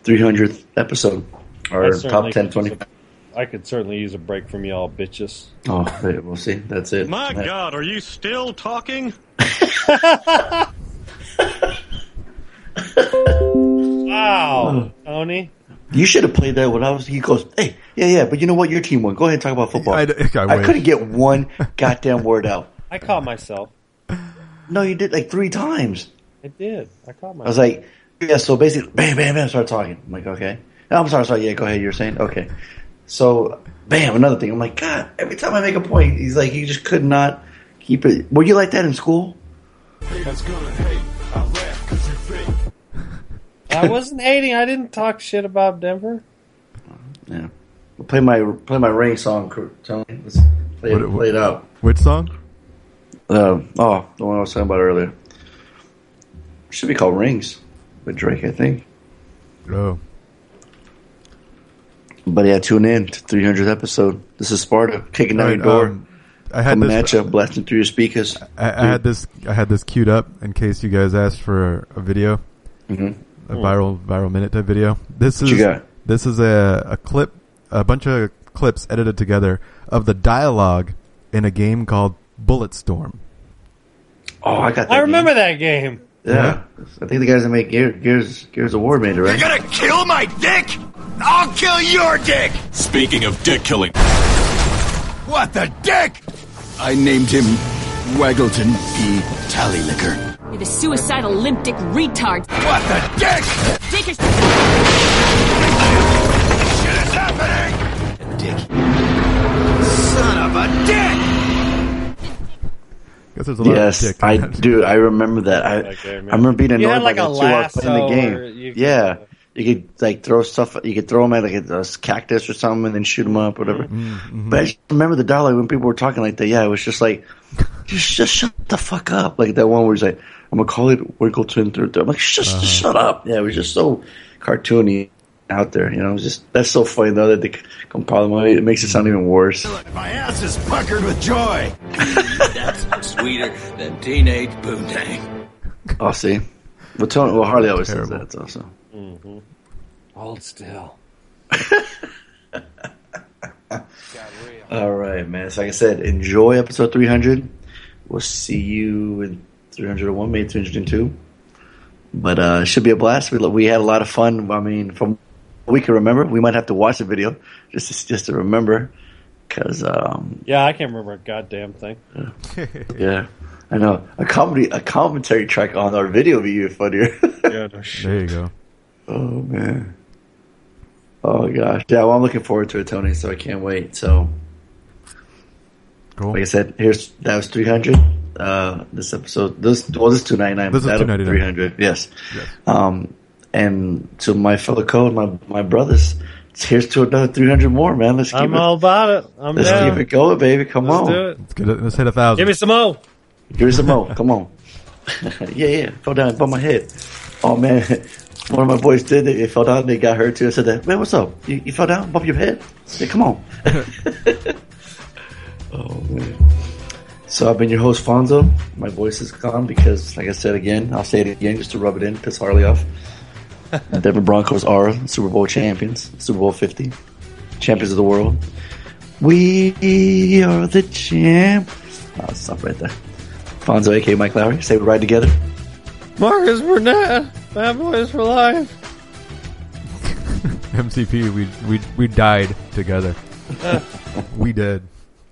300th episode, our top 10, could 20. use a- I could certainly use a break from y'all bitches. Oh, wait, we'll see. That's it. My That- God, are you still talking? Wow, Tony. You should have played that when I was. He goes, "Hey, yeah, yeah, but you know what? Your team won. Go ahead and talk about football." I, I, I couldn't get one goddamn word out. I caught myself. No, you did like three times. I did. I caught myself. I was like, yeah, so basically, bam, bam, bam, start talking. I'm like, okay. No, I'm sorry, sorry. Yeah, go ahead. You're saying okay. So, bam, another thing. I'm like, God. Every time I make a point, he's like, he just could not keep it. Were you like that in school? I wasn't hating. I didn't talk shit about Denver. Yeah. We'll play my play my ring song, Tony. Let's play, it, What- play it out. Which song? Uh, oh, the one I was talking about earlier. Should be called Rings with Drake, I think. Oh, But yeah, tune in to 300th episode. This is Sparta kicking down Right, your door, um, I had coming this. at you, blasting through your speakers. I, I had this. I had this queued up in case you guys asked for a video, Mhm. A hmm. viral viral minute type video. This What is you got? this is a a clip, a bunch of clips edited together of the dialogue in a game called Bulletstorm. Oh, I got that. I remember game. that game. Yeah. I think the guys that make Gear, Gears Gears of War made it, right? You're gonna kill my dick? I'll kill your dick! Speaking of dick killing, What the dick? I named him Waggleton P. Tallylicker. You're the suicidal limp dick retard. What the dick? Take your Shit is happening! Dick. Son of a dick! Guess there's a lot Yes, of dick. I do. I remember that. I That game, I remember being annoyed had, like, by a that too while playing the game. or could- yeah, you could like throw stuff. You could throw them at like a, a cactus or something, and then shoot them up, whatever. Mm-hmm. But I just remember the dialogue when people were talking like that. Yeah, it was just like, just just shut the fuck up. Like that one where he's like, "I'm gonna call it Wiggleton." Through. I'm like, just Uh-huh. shut up. Yeah, it was just so cartoony out there. You know, it was just that's so funny though that they compile them. It makes it sound even worse. My ass is puckered with joy. That's sweeter than teenage poontang. Oh, see. Well, Tony, well, Harley always Terrible. says that. Also. Hold still. All right, man. So like I said, enjoy episode 300. We'll see you in 301, maybe 302. But uh, it should be a blast. We, we had a lot of fun. I mean, from what we can remember, we might have to watch the video just to, just to remember. Because, um, Yeah, I can't remember a goddamn thing. yeah, I know a comedy, a commentary track on our video would be even funnier. Yeah, no shit. There you go. Oh man. Oh gosh. Yeah, well I'm looking forward to it, Tony, so I can't wait. So Cool. like I said, here's that was three hundred. Uh this episode this well this two ninety nine, This is that'll 299. three hundred, yes. Yes. Um and to my fellow code, my my brothers, here's to another three hundred more, man. Let's keep I'm it all about it. I'm let's down. keep it going, baby. Come Let's on. do it. Let's get it. Let's hit a thousand. Give me some more. Give me some more. Come on. yeah, yeah. Fell down, bumped my head. Oh man, one of my boys did it. It fell down. They got hurt too. I said, that, "Man, what's up? You, you fell down? Bump your head? Yeah, come on." oh man. So I've been your host Fonzo. My voice is gone because, like I said again, I'll say it again just to rub it in, piss Harley off. The Denver Broncos are Super Bowl champions, Super Bowl Fifty, champions of the world. We are the champ. I'll stop right there. Fonzo, aka Mike Lowrey, say we ride together. Marcus Burnett. Bad boys for life. MCP. We we we died together. Uh. we dead.